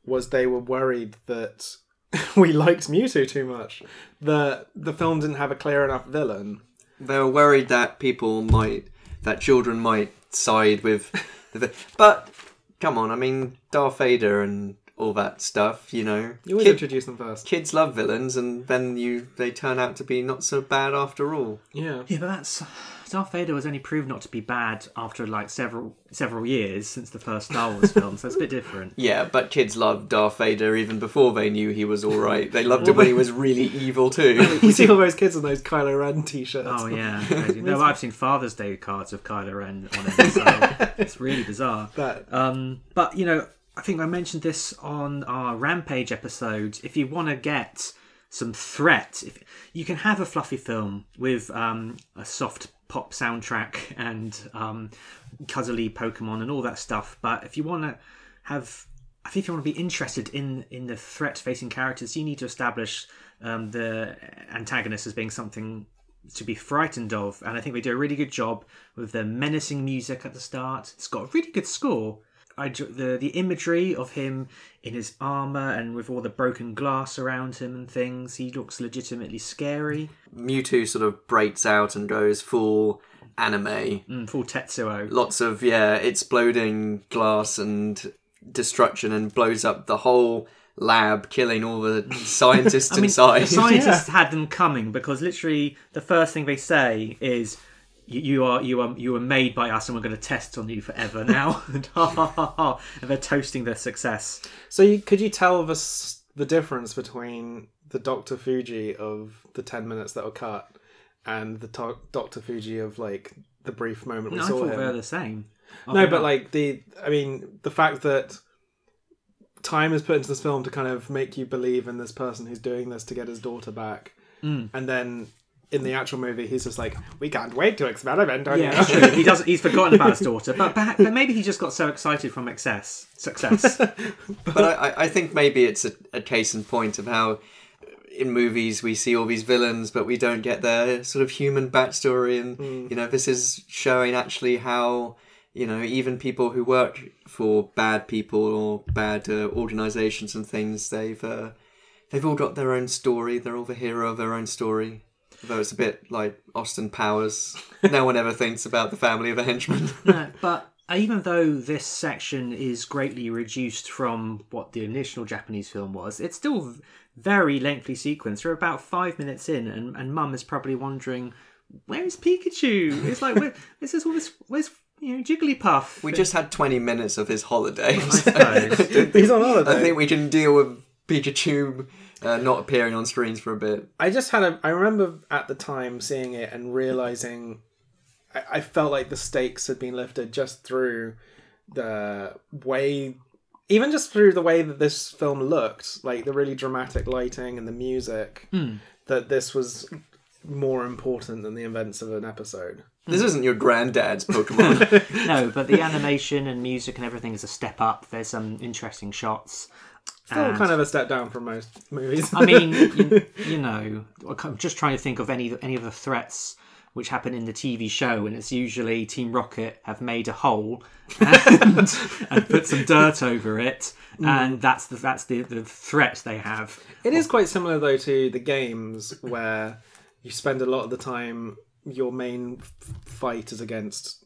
was they were worried that we liked Mewtwo too much. The the film didn't have a clear enough villain. They were worried that people might, that children might side with the. But come on, I mean Darth Vader and all that stuff. You know, You always Kid- introduce them first. kids love villains, and then you they turn out to be not so bad after all. Yeah. Yeah, but that's Darth Vader was only proved not to be bad after like several several years since the first Star Wars film, so it's a bit different. Yeah, but kids loved Darth Vader even before they knew he was all right. They loved him when he was really evil too. You see all those kids in those Kylo Ren t-shirts. Oh yeah, no, I've seen Father's Day cards of Kylo Ren on it, so it's really bizarre. But Um, but you know, I think I mentioned this on our Rampage episode. If you want to get some threat, if you can have a fluffy film with um, a soft pop soundtrack and um, cuddly Pokemon and all that stuff, but if you want to have I think if you want to be interested in in the threat facing characters, you need to establish um, the antagonist as being something to be frightened of, and I think they do a really good job with the menacing music at the start. It's got a really good score. I the the imagery of him in his armor and with all the broken glass around him and things, he looks legitimately scary. Mewtwo sort of breaks out and goes full anime. Mm, full Tetsuo. Lots of yeah, exploding glass and destruction, and blows up the whole lab, killing all the scientists I mean, inside. the scientists had them coming because literally the first thing they say is, "You, you are you are you are made by us, and we're going to test on you forever now." and and they're toasting their success. So you, could you tell us the difference between the Doctor Fuji of the ten minutes that were cut and the to- Doctor Fuji of like the brief moment we No, I thought him? they're the same. Oh, no, but not. like the, I mean, the fact that time is put into this film to kind of make you believe in this person who's doing this to get his daughter back, Mm. and then in the actual movie, he's just like, "We can't wait to experiment on Yeah, you." true. He doesn't. He's forgotten about his daughter, but perhaps, but maybe he just got so excited from excess success. but I, I- I think maybe it's a, a case in point of how in movies we see all these villains, but we don't get their sort of human backstory, and you know this is showing actually how you know even people who work for bad people or bad uh, organizations and things, they've uh, they've all got their own story. They're all the hero of their own story. Though it's a bit like Austin Powers. no one ever thinks about the family of a henchman. No, but even though this section is greatly reduced from what the initial Japanese film was, it's still very lengthy sequence. We're about five minutes in, and, and Mum is probably wondering, "Where is Pikachu?" It's like, where, this is all this. Where's you know Jigglypuff? we just had 20 minutes of his holiday. he's on holiday. I think we can deal with Pikachu uh, not appearing on screens for a bit. I just had a. I remember at the time seeing it and realizing, I, I felt like the stakes had been lifted just through the way, even just through the way that this film looked, like the really dramatic lighting and the music. That this was more important than the events of an episode. This isn't your granddad's Pokemon. no, but the animation and music and everything is a step up. There's some interesting shots. Still And- kind of a step down from most movies. I mean, you, you know, I'm just trying to think of any any of the threats which happen in the TV show, and it's usually Team Rocket have made a hole and, and put some dirt over it, mm. and that's the that's the, the threat they have. It is quite similar though to the games where you spend a lot of the time your main fight is against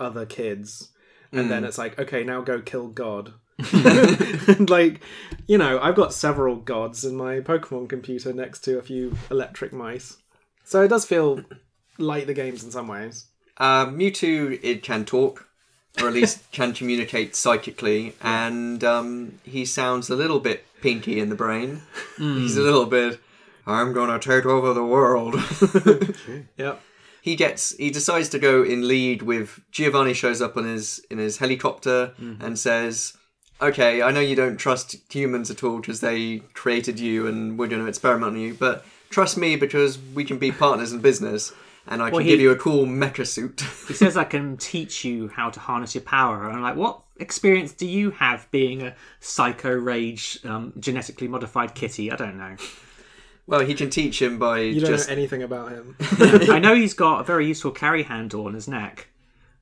other kids and then mm. it's like okay now go kill god and like you know i've got several gods in my pokemon computer next to a few electric mice. So it does feel like the games in some ways. Uh, Mewtwo, it can talk, or at least can communicate psychically, and um, he sounds a little bit pinky in the brain. He's a little bit, I'm gonna take over the world. yep. He gets he decides to go in lead with Giovanni shows up on his in his helicopter and says, "Okay, I know you don't trust humans at all because they created you and we're going to experiment on you, but trust me because we can be partners in business and I can Well, he- give you a cool mecha suit." He says I can teach you how to harness your power, and I'm like, what experience do you have being a psycho rage um, genetically modified kitty? I don't know. Well, he can teach him by You don't just know anything about him. I know he's got a very useful carry handle on his neck.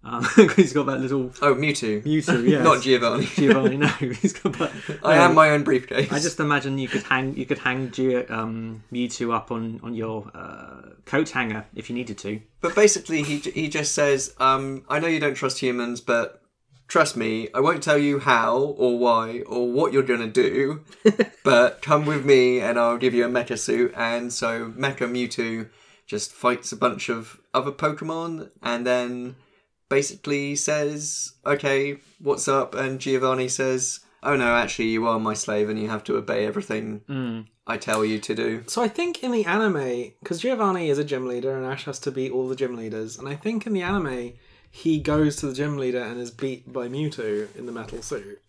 Um, he's got that little oh Mewtwo, Mewtwo, yeah, not Giovanni. Giovanni, no, he's got. But, I am my own briefcase. I just imagine you could hang you could hang Geo, um, Mewtwo up on on your uh, coat hanger if you needed to. But basically, he he just says, um, "I know you don't trust humans, but trust me, I won't tell you how or why or what you're gonna do. but come with me, and I'll give you a mecha suit." And so Mecha Mewtwo just fights a bunch of other Pokemon, and then basically says, "Okay, what's up?" And Giovanni says, "Oh no, actually, you are my slave, and you have to obey everything hmm. I tell you to do." So I think in the anime, because Giovanni is a gym leader and Ash has to beat all the gym leaders, and I think in the anime he goes to the gym leader and is beat by Mewtwo in the metal suit,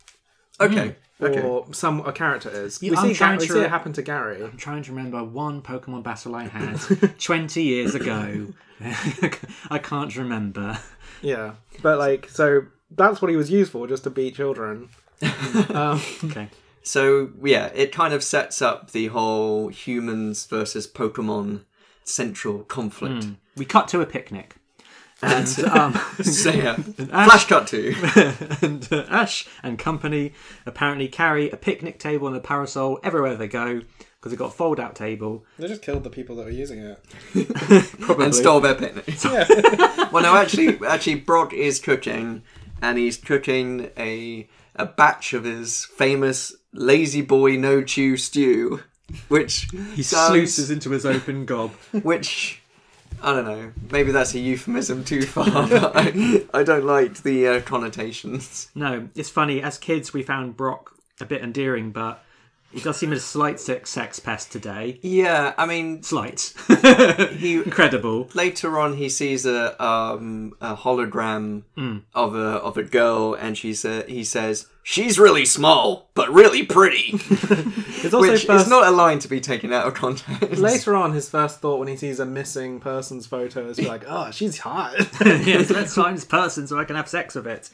Okay, okay. or some a character is. Yeah, we I'm see, trying Ga- we to see re- it happen to Gary. I'm trying to remember one Pokemon battle I had 20 years ago. I can't remember. Yeah, but like so that's what he was used for, just to beat children. um, Okay. So yeah, it kind of sets up the whole humans versus Pokemon central conflict. We cut to a picnic. And um, So yeah, Ash- flash cut to and uh, Ash and company apparently carry a picnic table and a parasol everywhere they go because they've got a fold out table. they just killed the people that were using it. Probably. and stole their picnic. Yeah. well, no, actually, actually, Brock is cooking, and he's cooking a a batch of his famous lazy boy no chew stew, which he sounds- sluices into his open gob. which I don't know. Maybe that's a euphemism too far. I, I don't like the uh, connotations. No, it's funny. As kids, we found Brock a bit endearing, but he does seem a slight sex sex pest today. Yeah, I mean, Slight. he Incredible. later on he sees a um a hologram of a of a girl, and she sa- he says she's really small but really pretty, It's also which first, is not a line to be taken out of context. later on his first thought when he sees a missing person's photo is like, oh, she's hot. yes, let's find this person so I can have sex with it.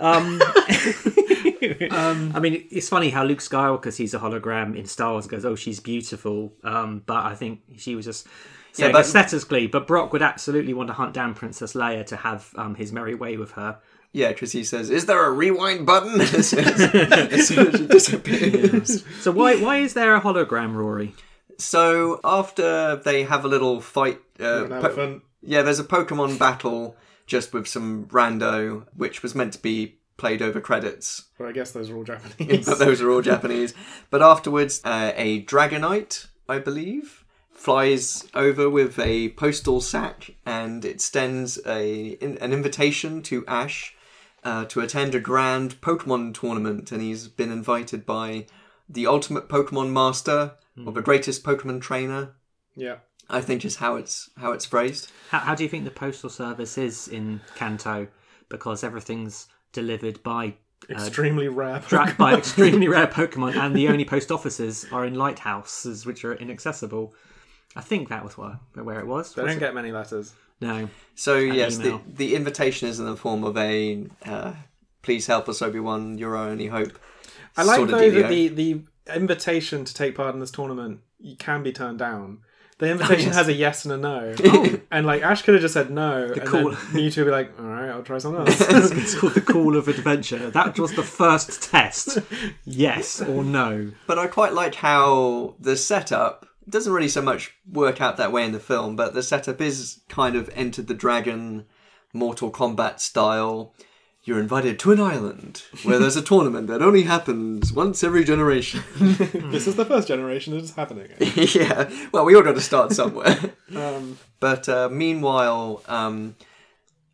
Um, I mean, it's funny how Luke Skywalker sees a hologram in Star Wars and goes, "Oh, she's beautiful," um, but I think she was just saying but- aesthetically. But Brock would absolutely want to hunt down Princess Leia to have um, his merry way with her. yeah, because he says, "Is there a rewind button?" as soon as, as soon as she disappears. So why why is there a hologram, Rory? So after they have a little fight, uh, po- yeah, there's a Pokemon battle just with some rando, which was meant to be played over credits. But I guess those are all Japanese. but those are all Japanese. But afterwards, uh, a Dragonite, I believe, flies over with a postal sack and it extends a in, an invitation to Ash uh, to attend a grand Pokemon tournament, and he's been invited by the ultimate Pokemon master or the greatest Pokemon trainer. Yeah. I think is how it's how it's phrased. How, how do you think the postal service is in Kanto? Because everything's delivered by Extremely rare. tracked by extremely rare Pokemon, and the only post offices are in lighthouses, which are inaccessible. I think that was where where it was. They Was don't it? get many letters. No. So yes, the, email. the invitation is in the form of a uh, "Please help us, Obi Wan. You're our only hope." I like sort though that the, the invitation to take part in this tournament you can be turned down. The oh, invitation yes. has a yes and a no, oh. and like Ash could have just said no, and call- then Mewtwo would be like, "All right, I'll try something else." it's called the Call of Adventure. That was the first test. Yes or no. But I quite like how the setup doesn't really so much work out that way in the film, but the setup is kind of entered the dragon Mortal Kombat style. You're invited to an island where there's a tournament that only happens once every generation. this is the first generation that is happening. yeah, well, we all got to start somewhere. Um, But uh, meanwhile, um,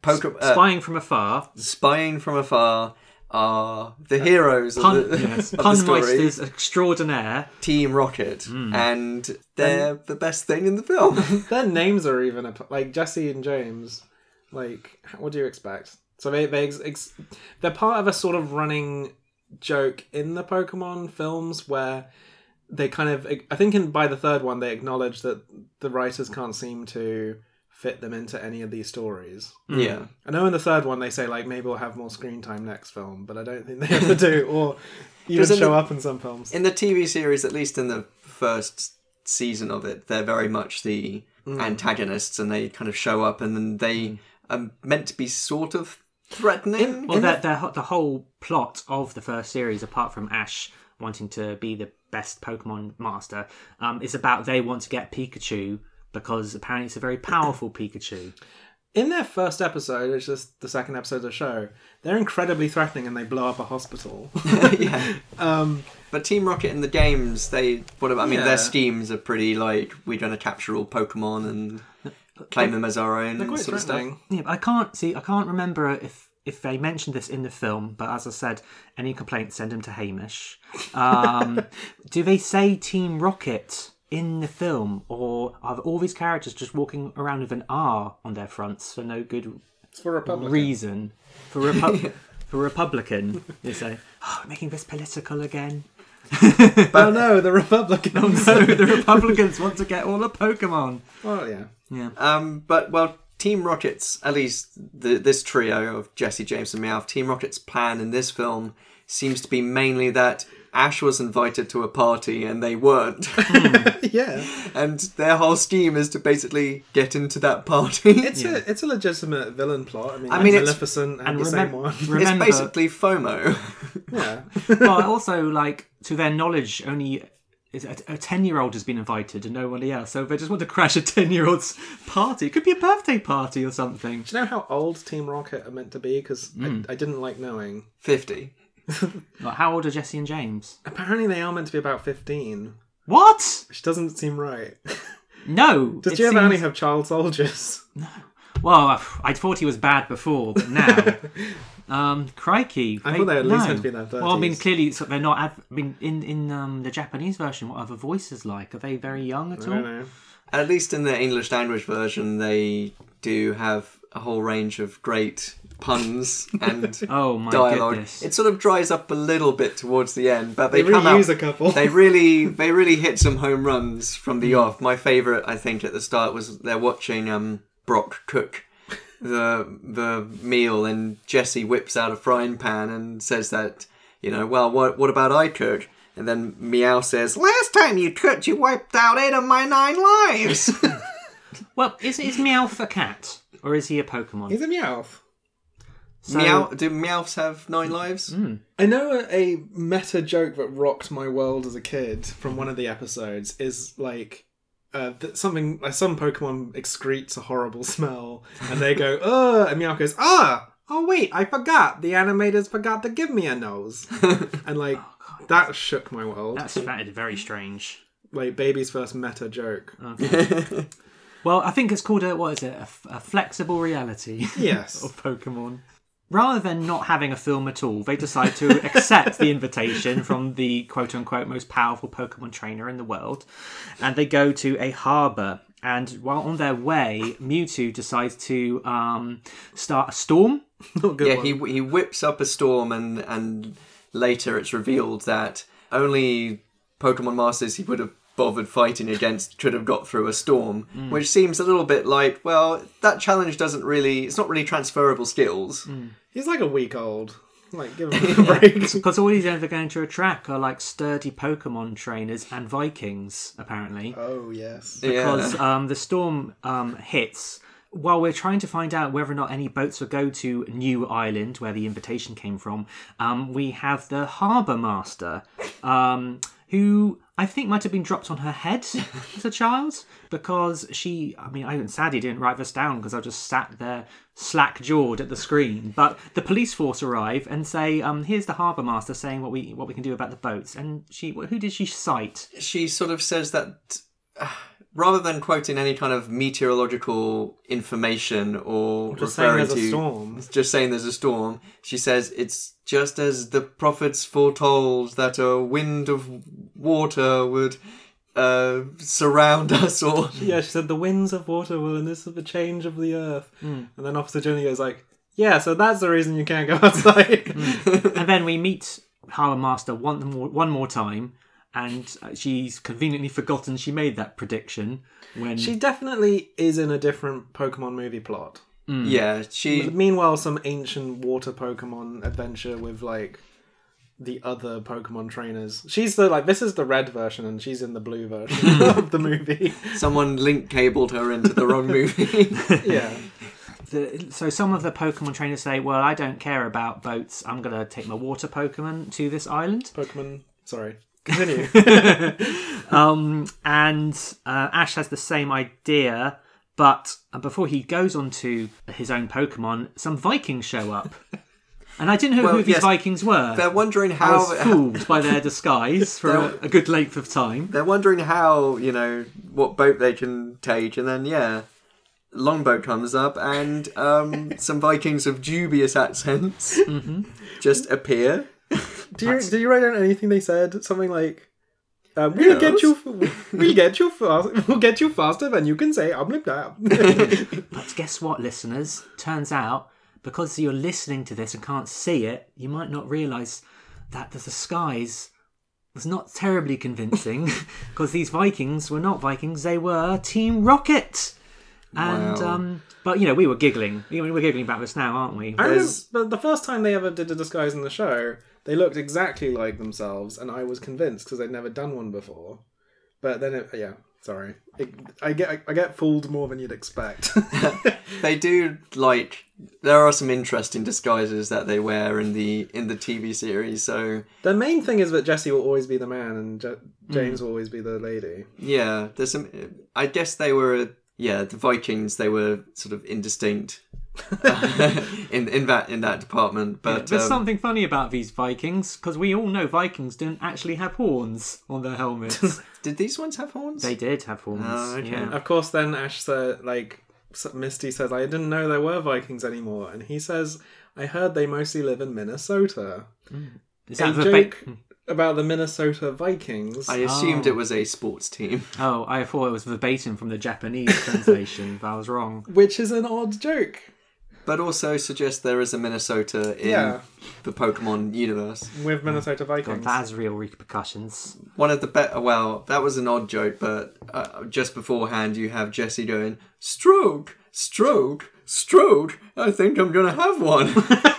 Poke- uh, Spying from afar. spying from afar are the heroes Pun, of the, yes, of the story. Punmeisters extraordinaire. Team Rocket, Hmm. and they're the best thing in the film. their names are even a, like Jessie and James. Like, what do you expect? So they they ex, ex, they're part of a sort of running joke in the Pokemon films where they kind of I think in by the third one they acknowledge that the writers can't seem to fit them into any of these stories. Hmm. Yeah. I know in the third one they say like maybe we'll have more screen time next film, but I don't think they ever do, or even show the- up in some films. In the TV series, at least in the first season of it, they're very much the hmm. antagonists, and they kind of show up, and then they hmm. are meant to be sort of threatening. Well, the, the, the whole plot of the first series, apart from Ash wanting to be the best Pokemon master, um, is about they want to get Pikachu because apparently it's a very powerful Pikachu. In their first episode, which is the second episode of the show, they're incredibly threatening and they blow up a hospital. yeah. um, But Team Rocket in the games, they what I mean, Yeah. their schemes are pretty like we're going to capture all Pokemon and claim them as our own sort of threatening. Yeah, but I can't see. I can't remember if if they mentioned this in the film. But as I said, any complaints send them to Hamish. Um, do they say Team Rocket in the film, or are all these characters just walking around with an R on their fronts for no good It's for Republic. reason? For Repu- for Republican, they say, "Oh, we're making this political again." oh no, the Republicans. So the Republicans want to get all the Pokemon. well, yeah. Yeah. Um, but well, Team Rocket's at least the, this trio of Jessie, James, and Meowth. Team Rocket's plan in this film seems to be mainly that Ash was invited to a party and they weren't, Yeah. and their whole scheme is to basically get into that party. It's a it's a legitimate villain plot. I mean, I mean, Maleficent had and the remem- same one. it's basically FOMO. yeah. well, also like to their knowledge, only a a ten-year-old has been invited and nobody else. So they just want to crash a ten-year-old's party. It could be a birthday party or something. Do you know how old Team Rocket are meant to be? Because Hmm. I, I didn't like knowing. Fifty. Like, how old are Jessie and James? Apparently, they are meant to be about fifteen, What? which doesn't seem right. No. Does it Giovanni seems- have child soldiers? No. Well, I thought he was bad before, but now, um, crikey! I thought they were at least no. meant to be in their Well, I mean, 30s. clearly so they're not. Ad- I mean, in in um, the Japanese version, what are the voices like? Are they very young at I all? don't know. At least in the English language version, they do have a whole range of great puns and Oh my dialogue. goodness! It sort of dries up a little bit towards the end, but they, They come reuse out. a couple. they really, they really hit some home runs from the off. My favourite, I think, at the start was they're watching um, Brock cook the the meal, and Jessie whips out a frying pan and says that, you know, well, what what about I cook? And then Meowth says, "Last time you cooked, you wiped out eight of my nine lives." Well, is is Meowth a cat or is he a Pokemon? He's a Meowth. So- Meow, do Meowths have nine lives? I know a, a meta joke that rocked my world as a kid from one of the episodes is like uh, that something like some Pokemon excretes a horrible smell, and they go, "Oh," and Meowth goes, "Ah, oh wait, I forgot. The animators forgot to give me a nose," and like that shook my world. That's that is very strange. Like baby's first meta joke. Well, I think it's called a what is it? A, f- a flexible reality Yes. of Pokemon. Rather than not having a film at all, they decide to accept the invitation from the quote unquote most powerful Pokemon trainer in the world, and they go to a harbour. And while on their way, Mewtwo decides to um, start a storm. Not good yeah, one. he he whips up a storm, and and later it's revealed that only Pokemon masters he would have bothered fighting against could have got through a storm, Mm. which seems a little bit like, well, that challenge doesn't really, it's not really transferable skills. Mm. He's like a week old. Like give him a break. Because all he's ever going to attract are like sturdy Pokemon trainers and Vikings, apparently. oh yes. because Yeah. um, the storm um, hits while we're trying to find out whether or not any boats will go to New Island, where the invitation came from. Um, we have the harbour master, um, who I think might have been dropped on her head as a child because she. I mean, I even sadly didn't write this down because I just sat there slack jawed at the screen. But the police force arrive and say, um, "Here's the harbour master saying what we what we can do about the boats." And she, who did she cite? She sort of says that. uh, Rather than quoting any kind of meteorological information or Just saying referring there's a to storm. just saying there's a storm, she says it's just as the prophets foretold that a wind of water would uh, surround us or Yeah, she said the winds of water will and this is the change of the earth. And then Officer jenny goes like, "Yeah, so that's the reason you can't go outside." and then we meet Harbour Master one more, one more time, and uh, she's conveniently forgotten she made that prediction when She definitely is in a different Pokemon movie plot. Yeah, she. Meanwhile, some ancient water Pokemon adventure with like the other Pokemon trainers. She's the like this is the red version, and she's in the blue version of the movie. Someone link cabled her into the wrong movie. Yeah, the, so some of the Pokemon trainers say, "Well, I don't care about boats. I'm going to take my water Pokemon to this island." Pokemon. Sorry, continue. Um, and uh, Ash has the same idea, but before he goes on to his own Pokemon, some Vikings show up. And I didn't know Well, who these yes, Vikings were. They're wondering I how. was fooled by their disguise for a, a good length of time. They're wondering how you know what boat they can take, and then yeah, longboat comes up, and um, some Vikings of dubious accents just appear. Do you did you write down anything they said? Something like. Um, we'll get you. We'll get you fast. We'll get you faster than you can say. I'm like that. But guess what, listeners? Turns out, because you're listening to this and can't see it, you might not realise that the disguise was not terribly convincing because these Vikings were not Vikings, they were Team Rocket. And, Wow. um, but you know, we were giggling. We were giggling about this now, aren't we? I remember the first time they ever did a disguise in the show, they looked exactly like themselves, and I was convinced because they'd never done one before. But then, it, yeah, sorry, it, I get I get fooled more than you'd expect. They do like. There are some interesting disguises that they wear in the in the TV series. So the main thing is that Jessie will always be the man, and Je- mm. James will always be the lady. yeah, there's some. I guess they were. Yeah, the Vikings. They were sort of indistinct in in that in that department. But There's um, something funny about these Vikings because we all know Vikings didn't actually have horns on their helmets. did these ones have horns? they did have horns. Oh, okay. yeah. Of course, then Ash said, like Misty says, I didn't know there were Vikings anymore, and he says, I heard they mostly live in Minnesota. Mm. Is that the joke ba- hmm. about the Minnesota Vikings. I assumed Oh. it was a sports team. Oh, I thought it was verbatim from the Japanese translation, but I was wrong. which is an odd joke. But also suggest there is a Minnesota in Yeah. the Pokemon universe. with Minnesota God, Vikings. that has real repercussions. One of the better. Well, that was an odd joke, but uh, just beforehand, you have Jessie going, "Stroke, stroke, stroke. I think I'm gonna have one."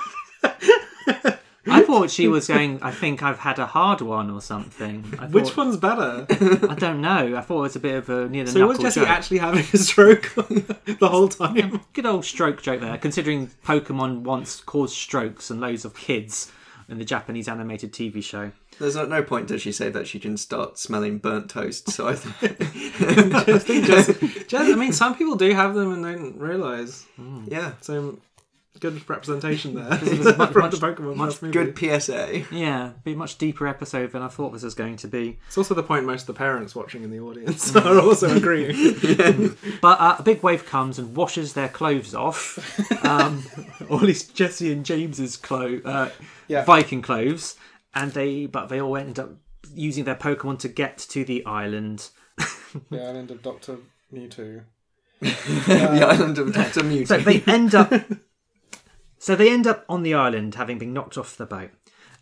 I thought she was going. I think I've had a hard one or something. I thought, Which one's better? I don't know. I thought it was a bit of a near the so was knuckle Jessie joke. actually having a stroke the whole time? Good old stroke joke there. Considering Pokemon once caused strokes and loads of kids in the Japanese animated TV show. There's at no point does she say that she can start smelling burnt toast. So I think, Just, I mean, some people do have them and don't realise. Hmm. yeah, So good representation there from the Pokemon much movie. good PSA. Yeah, be a much deeper episode than I thought this was going to be. It's also the point most of the parents watching in the audience are also agreeing. But uh, a big wave comes and washes their clothes off. Um, or at least Jessie and James's clo- uh, Yeah. Viking clothes, and they but they all end up using their Pokemon to get to the island. the island of Doctor Mewtwo. the island of Dr. Mewtwo. So they end up. So they end up on the island, having been knocked off the boat,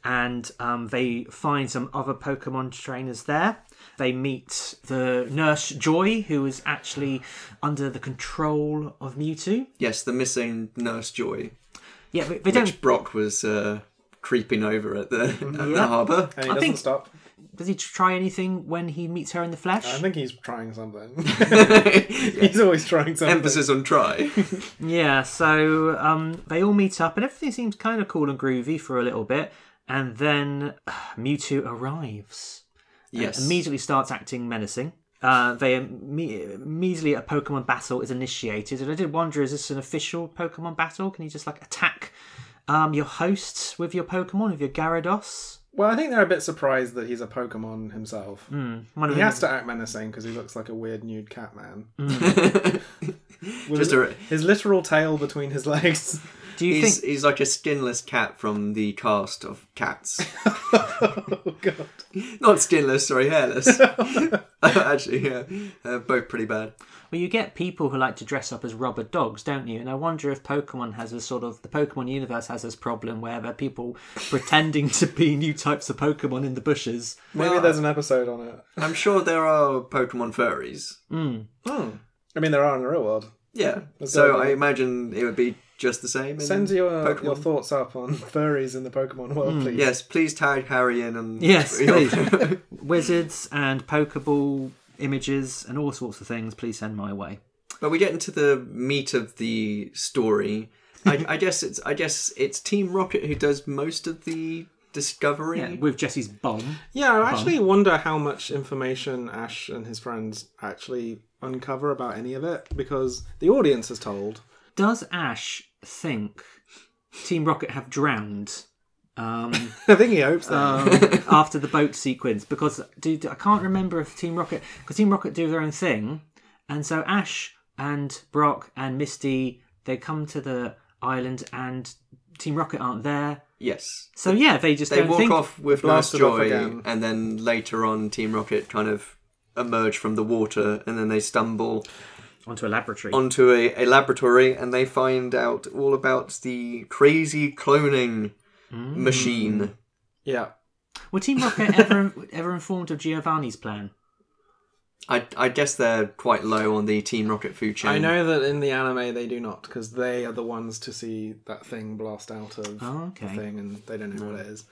and um, they find some other Pokemon trainers there. They meet the nurse Joy, who is actually under the control of Mewtwo. yes, the missing Nurse Joy, Yeah, but they don't. which Brock was uh, creeping over at the, at the Yeah. harbour. And he I doesn't think- stop. Does he try anything when he meets her in the flesh? I think he's trying something. he's always trying something. Emphasis on try. Yeah, so um, they all meet up, and everything seems kind of cool and groovy for a little bit, and then uh, Mewtwo arrives. and Yes. immediately starts acting menacing. Uh, they immediately a Pokemon battle is initiated, and I did wonder: is this an official Pokemon battle? Can you just like attack um, your hosts with your Pokemon, with your Gyarados? Well, I think they're a bit surprised that he's a Pokemon himself. One of He has to act menacing because he looks like a weird nude cat man. With Just a, his literal tail between his legs. Do you he's, think? he's like a skinless cat from the cast of Cats. oh god. Not skinless, sorry, hairless. Actually, yeah, uh, both pretty bad. Well, you get people who like to dress up as rubber dogs, don't you? And I wonder if Pokemon has a sort of the Pokemon universe has this problem where there are people pretending to be new types of Pokemon in the bushes. Maybe Well, there's an episode on it. I'm sure there are Pokemon furries. Oh. I mean, there are in the real world. Yeah. So. I imagine it would be just the same. in Send your Pokemon. your thoughts up on furries in the Pokemon world, hmm. please. Yes, please tag Harry in and Yes, please. Wizards and Pokeball images and all sorts of things, please send my way. But we get into the meat of the story. I, I guess it's I guess it's Team Rocket who does most of the discovery. Yeah, with Jessie's bomb. Yeah, I actually wonder how much information Ash and his friends actually uncover about any of it because the audience is told. Does Ash think Team Rocket have drowned um, I think he hopes that. um, after the boat sequence? Because dude, I can't remember if Team Rocket because Team Rocket do their own thing, and so Ash and Brock and Misty they come to the island and Team Rocket aren't there. Yes. So yeah, they just They don't walk think. off with Nurse blasted Joy, again. and then later on, Team Rocket kind of emerge from the water, and then they stumble onto a laboratory. onto a, a laboratory, and they find out all about the crazy cloning Mm. machine. yeah. Were Team Rocket ever ever informed of Giovanni's plan? I, I guess they're quite low on the Team Rocket food chain. I know that in the anime they do not because they are the ones to see that thing blast out of Oh, the thing and they don't know what it is.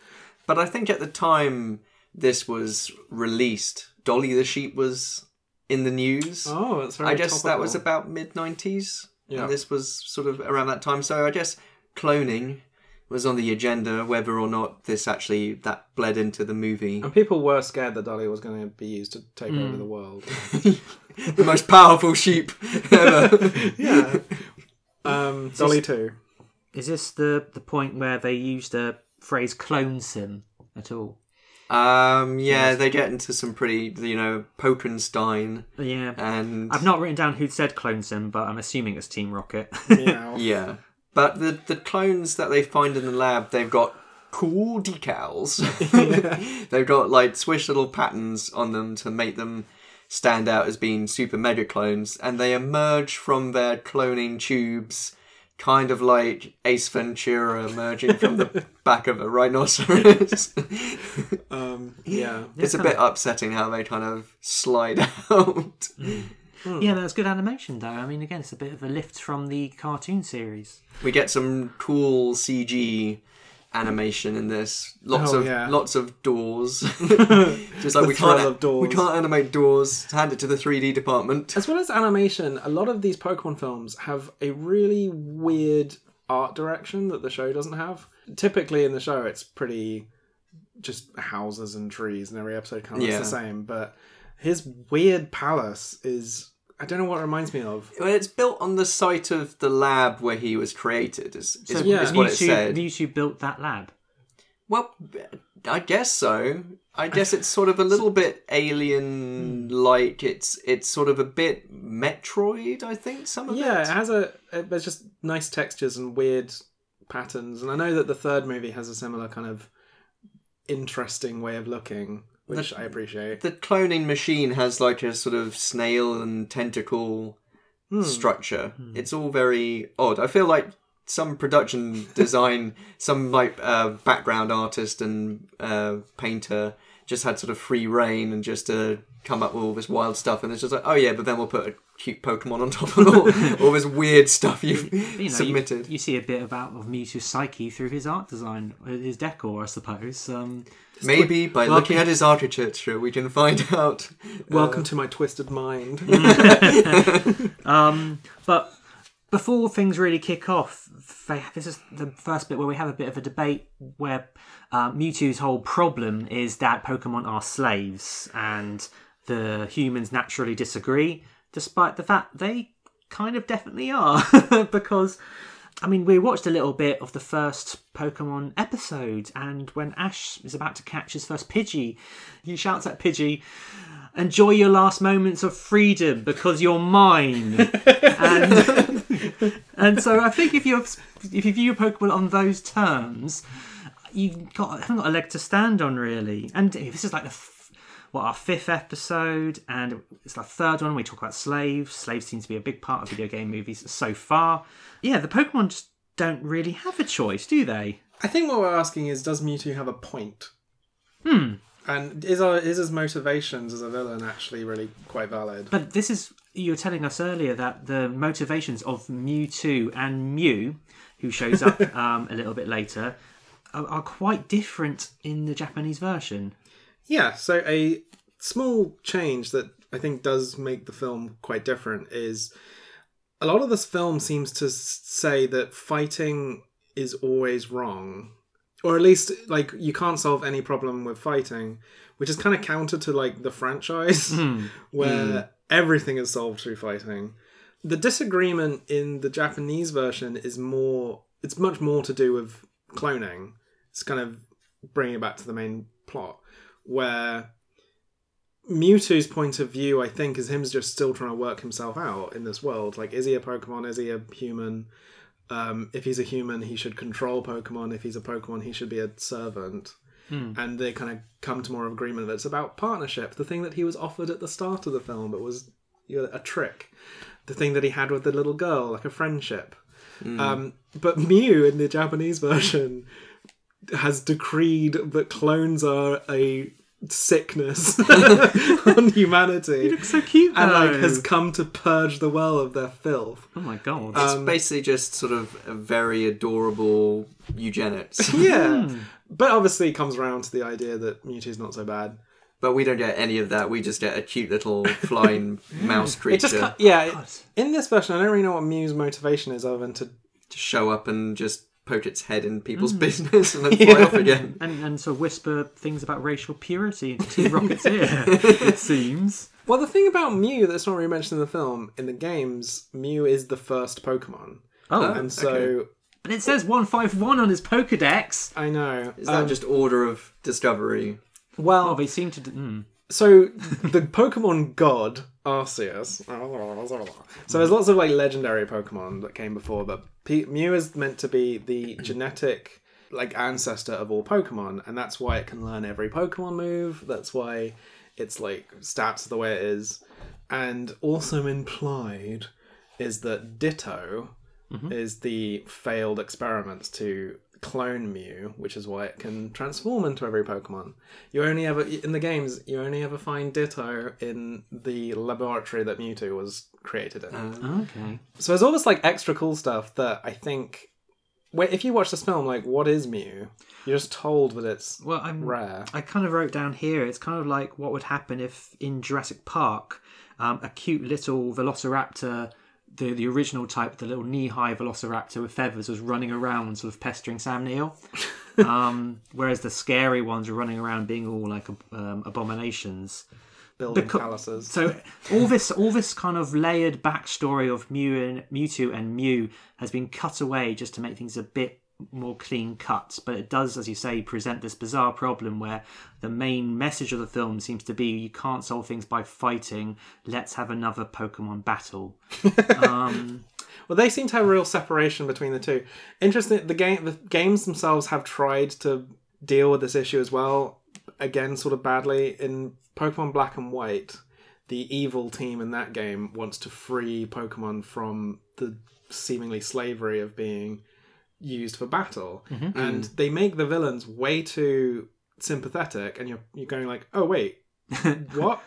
But I think at the time this was released, Dolly the sheep was in the news. Oh, it's very I guess that was topical. about mid 90s. Yeah. And this was sort of around that time. So I guess cloning was on the agenda, whether or not this actually that bled into the movie. And people were scared that Dolly was going to be used to take Hmm. over the world. the most powerful sheep ever. yeah. Um, Dolly too. Is this the the point where they use the phrase "clone sim" at all? um, yeah, they get into some pretty, you know, Pokenstein Yeah, and I've not written down who said clone sim, but I'm assuming it's Team Rocket. Yeah. Yeah. But the the clones that they find in the lab, they've got cool decals. they've got like swish little patterns on them to make them stand out as being super mega clones, and they emerge from their cloning tubes, kind of like Ace Ventura emerging from the back of a rhinoceros. Um, yeah. it's a bit upsetting how they kind of slide out. Yeah, hmm. that's good animation though. I mean, again, it's a bit of a lift from the cartoon series. We get some cool CG animation in this. Lots Oh, of yeah. lots of doors. Just like The we can't of doors. we can't animate doors. Hand it to the 3D department. As well as animation, a lot of these Pokemon films have a really weird art direction that the show doesn't have. Typically in the show, it's pretty just houses and trees, and every episode kind of Yeah. looks the same. But his weird palace is. I don't know what it reminds me of. Well, it's built on the site of the lab where he was created. Is, is, So yeah. is what it Mewtwo, said. Mewtwo built that lab. Well, I guess so. I guess it's sort of a little bit alien like. Hmm. It's it's sort of a bit Metroid. I think some of it. Yeah, it it. has a. It, there's just nice textures and weird patterns, and I know that the third movie has a similar kind of interesting way of looking, which I appreciate. the cloning machine has like a sort of snail and tentacle structure. It's all very odd. I feel like some production design, some like uh, background artist and uh, painter just had sort of free reign and just uh, come up with all this wild stuff. And it's just like, oh yeah, but then we'll put a cute Pokemon on top of all, all this weird stuff you've You know, submitted. You, see a bit about of Mewtwo's psyche through his art design, uh, his decor, I suppose. Um, Maybe by looking at his architecture, we can find out. Welcome to my twisted mind. Um, but before things really kick off, this is the first bit where we have a bit of a debate where uh, Mewtwo's whole problem is that Pokemon are slaves and the humans naturally disagree, despite the fact they kind of definitely are. because, I mean, we watched a little bit of the first Pokemon episode, and when Ash is about to catch his first Pidgey, he shouts at Pidgey, enjoy your last moments of freedom because you're mine. and and so I think if you if you view Pokemon on those terms, you've got haven't got a leg to stand on really. And this is like the what our fifth episode, and it's our third one. We talk about slaves. Slaves seem to be a big part of video game movies so far. Yeah, the Pokemon just don't really have a choice, do they? I think what we're asking is, does Mewtwo have a point? Hmm. And is our is his motivations as a villain actually really quite valid? But this is you were telling us earlier that the motivations of Mewtwo and Mew, who shows up um, a little bit later, are, are quite different in the Japanese version. Yeah, so a small change that I think does make the film quite different is a lot of this film seems to say that fighting is always wrong. Or at least, like, you can't solve any problem with fighting, which is kind of counter to, like, the franchise, hmm. where hmm. everything is solved through fighting. The disagreement in the Japanese version is more, it's much more to do with cloning. It's kind of bringing it back to the main plot where Mewtwo's point of view, I think, is him just still trying to work himself out in this world. Like, is he a Pokemon? Is he a human? Um, if he's a human, he should control Pokemon. If he's a Pokemon, he should be a servant. And they kind of come to more of agreement that it's about partnership. The thing that he was offered at the start of the film, but was you know, a trick. The thing that he had with the little girl, like a friendship. Um, but Mew in the Japanese version has decreed that clones are a sickness on humanity You look So cute, and like has come to purge the world of their filth. Oh my god! It's um, basically just sort of a very adorable eugenics. Yeah. Hmm. But obviously it comes around to the idea that Mewtwo's not so bad. but we don't get any of that. We just get a cute little flying mouse creature It just ca- yeah, it- in this version I don't really know what Mew's motivation is other than to to show up and just poke its head in people's business and then fly off again. and, and sort of whisper things about racial purity into Team Rocket's ear. it seems. Well, the thing about Mew that's not really mentioned in the film, in the games, Mew is the first Pokemon. Oh, and so okay. but it says one five one on his Pokedex. I know. Is that um, just order of discovery? well? Oh, they seem to. d- Mm. So the Pokemon god Arceus. So there's lots of like legendary Pokemon that came before, but P- Mew is meant to be the genetic like ancestor of all Pokemon, and that's why it can learn every Pokemon move. That's why its like stats the way it is, and also implied is that Ditto mm-hmm. is the failed experiments to clone Mew, which is why it can transform into every Pokemon. You only ever in the games you only ever find Ditto in the laboratory that Mewtwo was created in. Okay. So there's all this like extra cool stuff that I think. Wait, if you watch this film, like, what is Mew? You're just told that it's Well, I'm. rare. I kind of wrote down here. It's kind of like what would happen if in Jurassic Park, um, a cute little Velociraptor, the the original type, the little knee high Velociraptor with feathers, was running around sort of pestering Sam Neill. um, whereas the scary ones were running around being all like um, abominations. Building Becau- palaces. So all this all this kind of layered backstory of Mew and Mewtwo and Mew has been cut away just to make things a bit more clean cut. But it does, as you say, present this bizarre problem where the main message of the film seems to be you can't solve things by fighting. Let's have another Pokemon battle. um, Well, they seem to have a real separation between the two. Interesting. The game, the games themselves have tried to deal with this issue as well. Again, sort of badly in Pokemon Black and White. The evil team in that game wants to free Pokemon from the seemingly slavery of being used for battle, and they make the villains way too sympathetic, and you're you're going like, oh wait, what?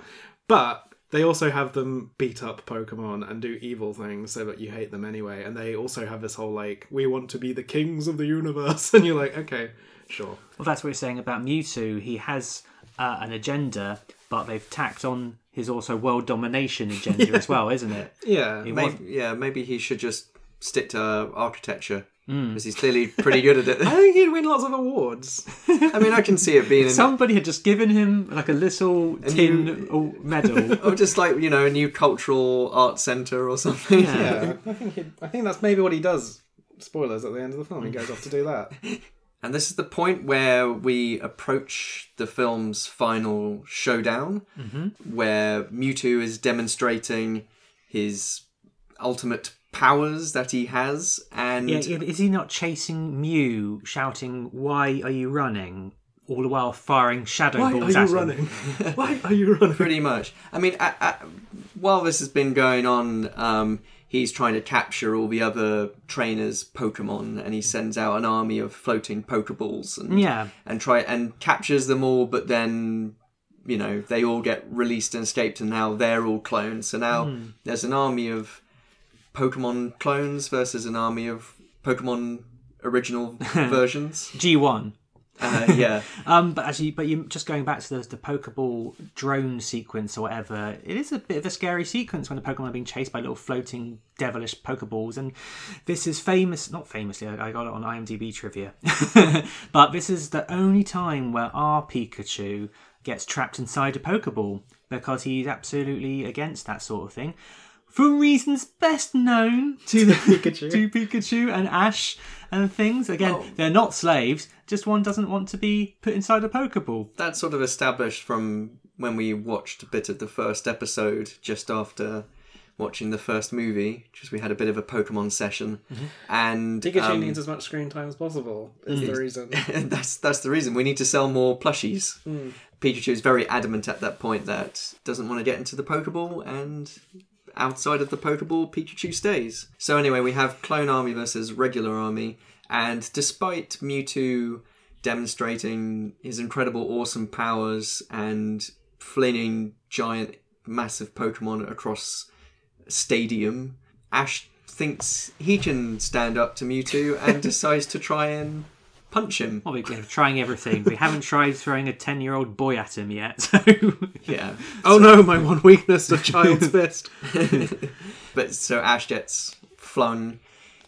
But they also have them beat up Pokemon and do evil things so that you hate them anyway. And they also have this whole like, we want to be the kings of the universe, and you're like, okay, sure. well, that's what you're saying about Mewtwo. He has uh, an agenda, but they've tacked on his also world domination agenda as well, isn't it? Yeah, He Maybe, was- yeah, maybe he should just stick to architecture Mm. because he's clearly pretty good at it. I think he'd win lots of awards. I mean, I can see it being. Somebody had just given him like a little tin new- oh, medal. or just like you know a new cultural art center or something. yeah, I think he'd, I think that's maybe what he does. Spoilers at the end of the film. He goes off to do that. And this is the point where we approach the film's final showdown, mm-hmm. where Mewtwo is demonstrating his ultimate powers that he has, and yeah, is he not chasing Mew, shouting, "Why are you running?" all the while firing shadow balls. Why are balls you at him. running? Why are you running? Pretty much. I mean, a a while this has been going on, um, he's trying to capture all the other trainers' Pokemon, and he sends out an army of floating Pokeballs, and Yeah. and try and captures them all. But then, you know, they all get released and escaped, and now they're all clones. So now Hmm. there's an army of Pokemon clones versus an army of Pokemon original versions. G1. Uh, yeah. Um, but actually, but you just going back to the, the Pokeball drone sequence or whatever, it is a bit of a scary sequence when the Pokemon are being chased by little floating devilish Pokeballs, and this is famous. Not famously, I, I got it on IMDb trivia, but this is the only time where our Pikachu gets trapped inside a Pokeball because he's absolutely against that sort of thing. For reasons best known to the Pikachu. to Pikachu and Ash and things. Again, oh. they're not slaves. Just one doesn't want to be put inside a Pokeball. that's sort of established from when we watched a bit of the first episode just after watching the first movie because we had a bit of a pokemon session mm-hmm. and Pikachu um, needs as much screen time as possible. Is mm. the reason. that's that's the reason we need to sell more plushies hmm. pikachu is very adamant at that point that doesn't want to get into the pokeball and outside of the pokeball pikachu stays. So anyway we have clone army versus regular army and despite mewtwo demonstrating his incredible awesome powers and flinging giant massive pokemon across stadium ash thinks he can stand up to mewtwo and decides to try and punch him Well, we're trying everything. We haven't tried throwing a ten-year-old boy at him yet. So yeah oh no, my one weakness, a child's fist. But so Ash gets flung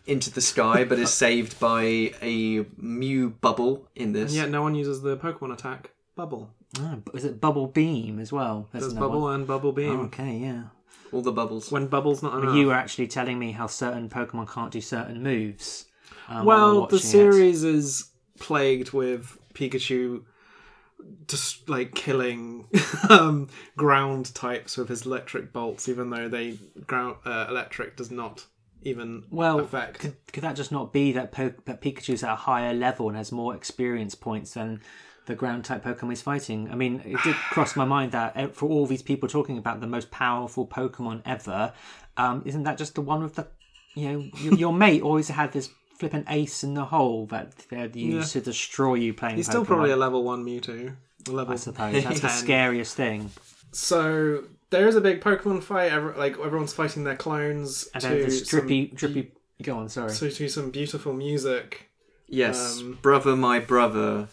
into the sky, but is saved by a Mew bubble in this. Yeah, no one uses the Pokemon attack. Bubble. Oh, is it Bubble Beam as well? That's There's another Bubble one. and Bubble Beam. Oh, okay, yeah. All the bubbles. When Bubble's not enough. You were actually telling me how certain Pokemon can't do certain moves. um, well, the series is plagued with Pikachu just like killing um, ground types with his electric bolts, even though they ground uh, electric does not even Well, affect. could, could that just not be that, po- that Pikachu's at a higher level and has more experience points than the ground type Pokemon he's fighting? I mean, it did cross my mind that eh, for all these people talking about the most powerful Pokemon ever, um, isn't that just the one with the, you know, your, your mate always had this flippant ace in the hole that they'd use to destroy you playing He's still probably a level one Mewtwo. A level I suppose that's the scariest thing. So there is a big Pokemon fight. Every, like everyone's fighting their clones And to then this drippy, some, drippy. Go on, sorry. so to some beautiful music. Yes, Um, brother, my brother.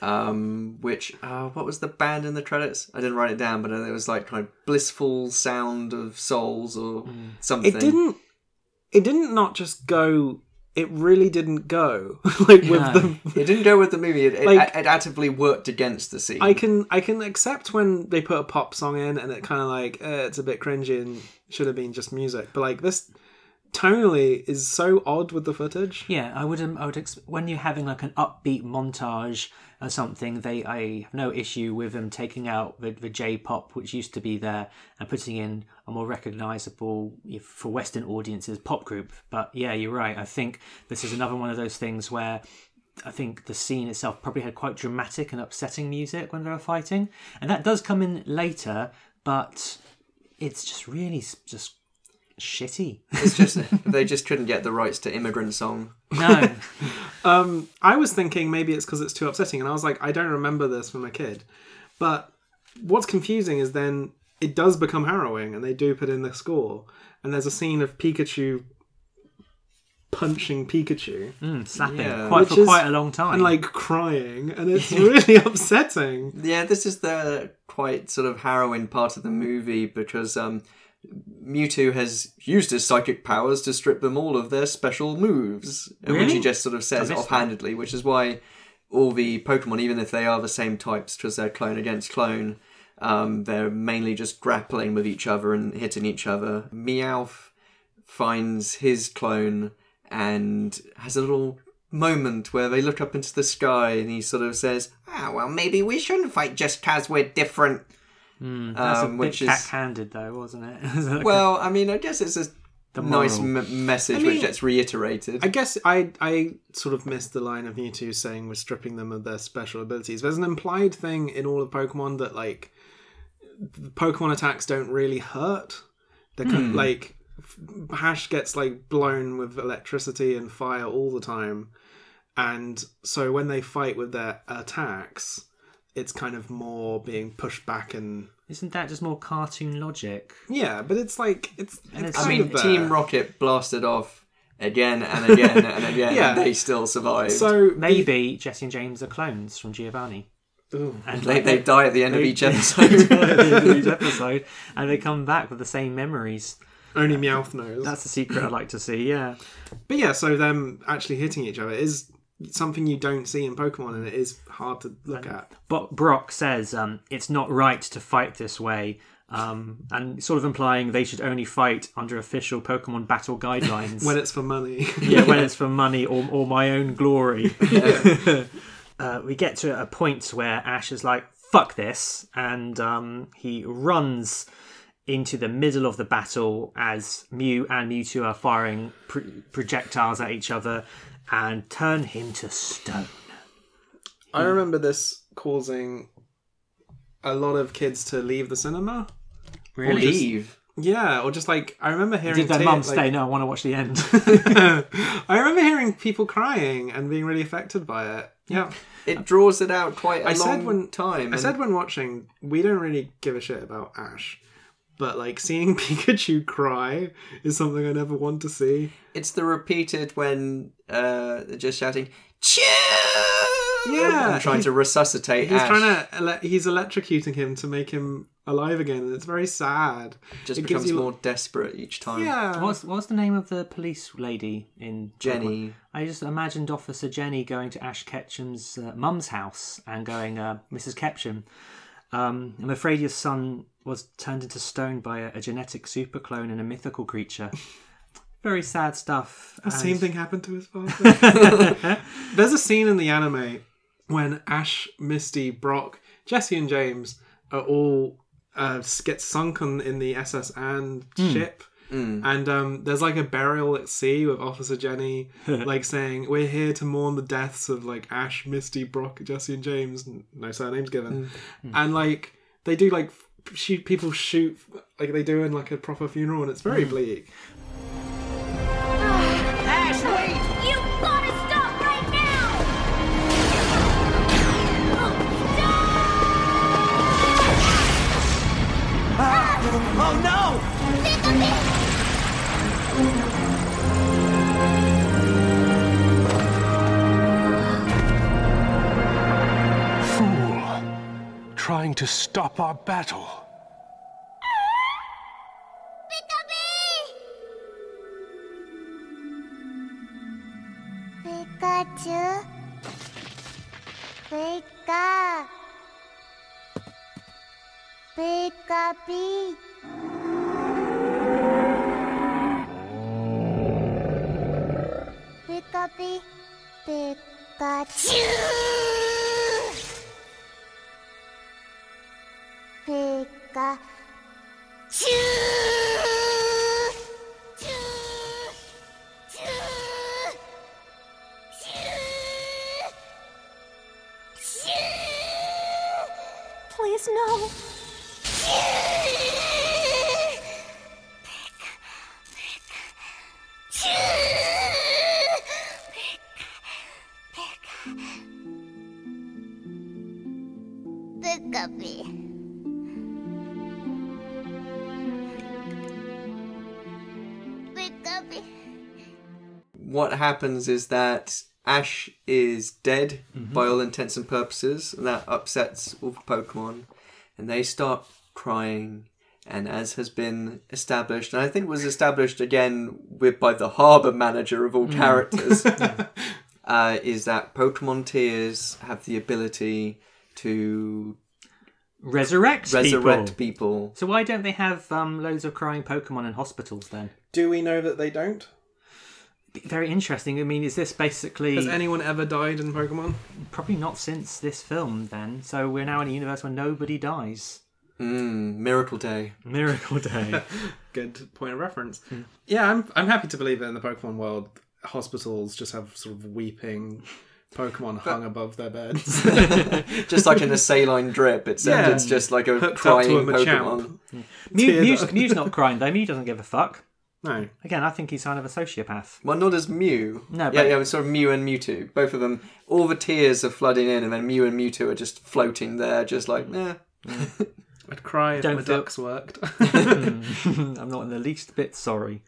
Um, which uh, what was the band in the credits? I didn't write it down, but it was like kind of blissful sound of souls or something. It didn't. It didn't not just go. It really didn't go like with No. the It didn't go with the movie. It, it, Like- it actively worked against the scene. I can I can accept when they put a pop song in and it kind of like uh, it's a bit cringy and should have been just music, but like this tonally is so odd with the footage. Yeah, I would. Um, I would. Ex- when you're having like an upbeat montage or something, they. I have no issue with them taking out the, the J-pop, which used to be there, and putting in a more recognizable if- for Western audiences pop group. But yeah, you're right. I think this is another one of those things where. I think the scene itself probably had quite dramatic and upsetting music when they were fighting, and that does come in later. But it's just really just shitty. It's just they just couldn't get the rights to Immigrant Song. No, Um, I was thinking maybe it's because it's too upsetting, and I was like, I don't remember this from a kid. But what's confusing is then it does become harrowing, and they do put in the score, and there's a scene of Pikachu punching Pikachu Mm, slapping Yeah. quite for is- quite a long time. and like crying, and it's really upsetting. Yeah, this is the quite sort of harrowing part of the movie because um, Mewtwo has used his psychic powers to strip them all of their special moves, which he just sort of says offhandedly, which is why all the Pokemon, even if they are the same types, because they're clone against clone, um, they're mainly just grappling with each other and hitting each other. Meowth finds his clone and has a little moment where they look up into the sky and he sort of says, Ah, well, maybe we shouldn't fight just because we're different. That's um, a bit which is- cack-handed, though, wasn't it? Like- Well, I mean, I guess it's a nice m- message I mean, which gets reiterated. I guess I I sort of missed the line of Mewtwo saying we're stripping them of their special abilities. There's an implied thing in all of Pokemon that like Pokemon attacks don't really hurt. They're kind of, like f- Ash gets like blown with electricity and fire all the time, and so when they fight with their attacks, it's kind of more being pushed back and Isn't that just more cartoon logic? yeah. But it's like it's. it's it's- I mean, there. Team Rocket blasted off again and again and again, Yeah. and they still survived. So the- Maybe Jessie and James are clones from Giovanni. Ooh. And they, they die at the end of each episode. at the end of each episode, and they come back with the same memories. only Meowth knows. That's the secret I'd like to see. Yeah, But yeah, so them actually hitting each other is something you don't see in Pokemon, and it is hard to look at. but Brock says um, it's not right to fight this way, um, and sort of implying they should only fight under official Pokemon battle guidelines. When it's for money, yeah, when it's for money or, or my own glory. uh, we get to a point where Ash is like, fuck this, and um, he runs into the middle of the battle as Mew and Mewtwo are firing pr- projectiles at each other and turn him to stone. I remember this causing a lot of kids to leave the cinema. Leave. Yeah, or just like I remember hearing. Did their tear- mum like- stay? No, I want to watch the end. I remember hearing people crying and being really affected by it. Yeah, It draws it out quite a I long said when time. I and said when watching, we don't really give a shit about Ash, but like seeing Pikachu cry is something I never want to see. it's the repeated when uh, they're just shouting, Chew! Yeah, And trying he- to resuscitate He's Ash. trying to. ele- He's electrocuting him to make him alive again, and it's very sad. just it becomes you- more desperate each time. Yeah. what's what's the name of the police lady in Jenny. I just imagined Officer Jenny going to Ash Ketchum's uh, mum's house and going, uh, Mrs. Ketchum, um, I'm afraid your son was turned into stone by a, a genetic super clone and a mythical creature. Very sad stuff. The same thing happened to his father. There's a scene in the anime when Ash, Misty, Brock, Jessie, and James are all uh, get sunken in the SS Anne ship. Mm. And um, there's like a burial at sea with Officer Jenny, like saying, "We're here to mourn the deaths of like Ash, Misty, Brock, Jessie, and James. No surnames given." Mm. Mm. And like they do like shoot people shoot like they do in like a proper funeral, and it's very bleak. Trying to stop our battle. Pikachu. Pika. Pika Pee. Pika Pikachu. Pika. Happens is that Ash is dead Mm-hmm. by all intents and purposes, and that upsets all the Pokemon, and they start crying. And as has been established, and I think was established again with by the harbour manager of all Mm. characters, uh, is that Pokemon tears have the ability to Resurrect, resurrect people. people. So why don't they have um, loads of crying Pokemon in hospitals then? Do we know that they don't? Very interesting. I mean, is this basically Has anyone ever died in Pokemon? probably not since this film then? So we're now in a universe where nobody dies. Mm, Miracle Day. Miracle Day. Good point of reference. Hmm. Yeah, I'm I'm happy to believe that in the Pokemon world, hospitals just have sort of weeping Pokemon hung above their beds. Just like in a saline drip, except Yeah. it's just like a Hooked crying a Machamp. Pokemon. Mew, Tear Mew's. Mew's not crying though. Mew doesn't give a fuck. No. Again, I think he's kind of a sociopath. Well, not as Mew. No, yeah, but- yeah, it's sort of Mew and Mewtwo. Both of them, all the tears are flooding in, and then Mew and Mewtwo are just floating there, just like, eh. I'd cry if Don't my feel- ducks worked. I'm not in the least bit sorry.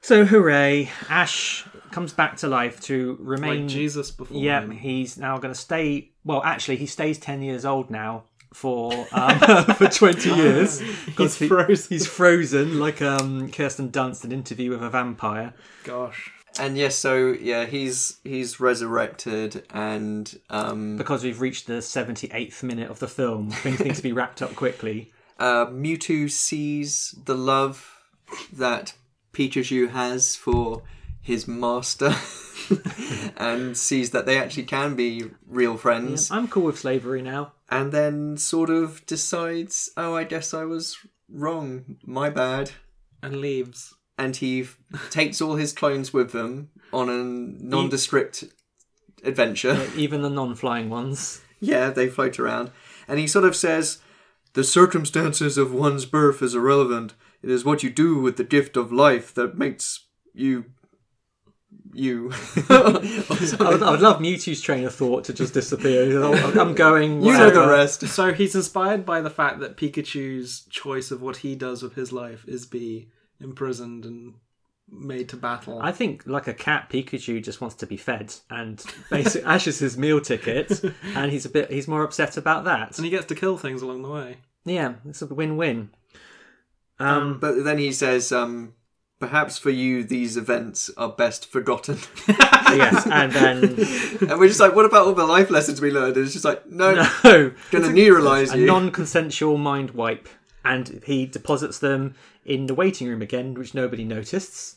So hooray! Ash comes back to life to remain like Jesus before Yeah, him. he's now going to stay. Well, actually, he stays ten years old now for um, for twenty years. He's frozen. He's frozen like um, Kirsten Dunst in an Interview with a Vampire. Gosh. And yes, so yeah, he's he's resurrected, and um, Because we've reached the seventy eighth minute of the film, things need to be wrapped up quickly. uh, Mewtwo sees the love that Pikachu has for his master, and sees that they actually can be real friends, I'm cool with slavery now. and then sort of decides, oh, I guess I was wrong, my bad. And leaves. and he f- takes all his clones with them on a nondescript adventure. Even the non flying ones. yeah, they float around. And he sort of says, The circumstances of one's birth is irrelevant. It is what you do with the gift of life that makes you. You. I would, I would love Mewtwo's train of thought to just disappear. I'm going. you know the rest. So he's inspired by the fact that Pikachu's choice of what he does with his life is be imprisoned and made to battle. I think, like a cat, Pikachu just wants to be fed, and basically Ash is his meal ticket, and he's a bit he's more upset about that. and he gets to kill things along the way. Yeah, it's a win-win. Um, But then he says, um, Perhaps for you, these events are best forgotten. yes, and then and we're just like, What about all the life lessons we learned? And it's just like, No, no, gonna neuralize a you. non-consensual mind wipe, and he deposits them in the waiting room again, which nobody noticed.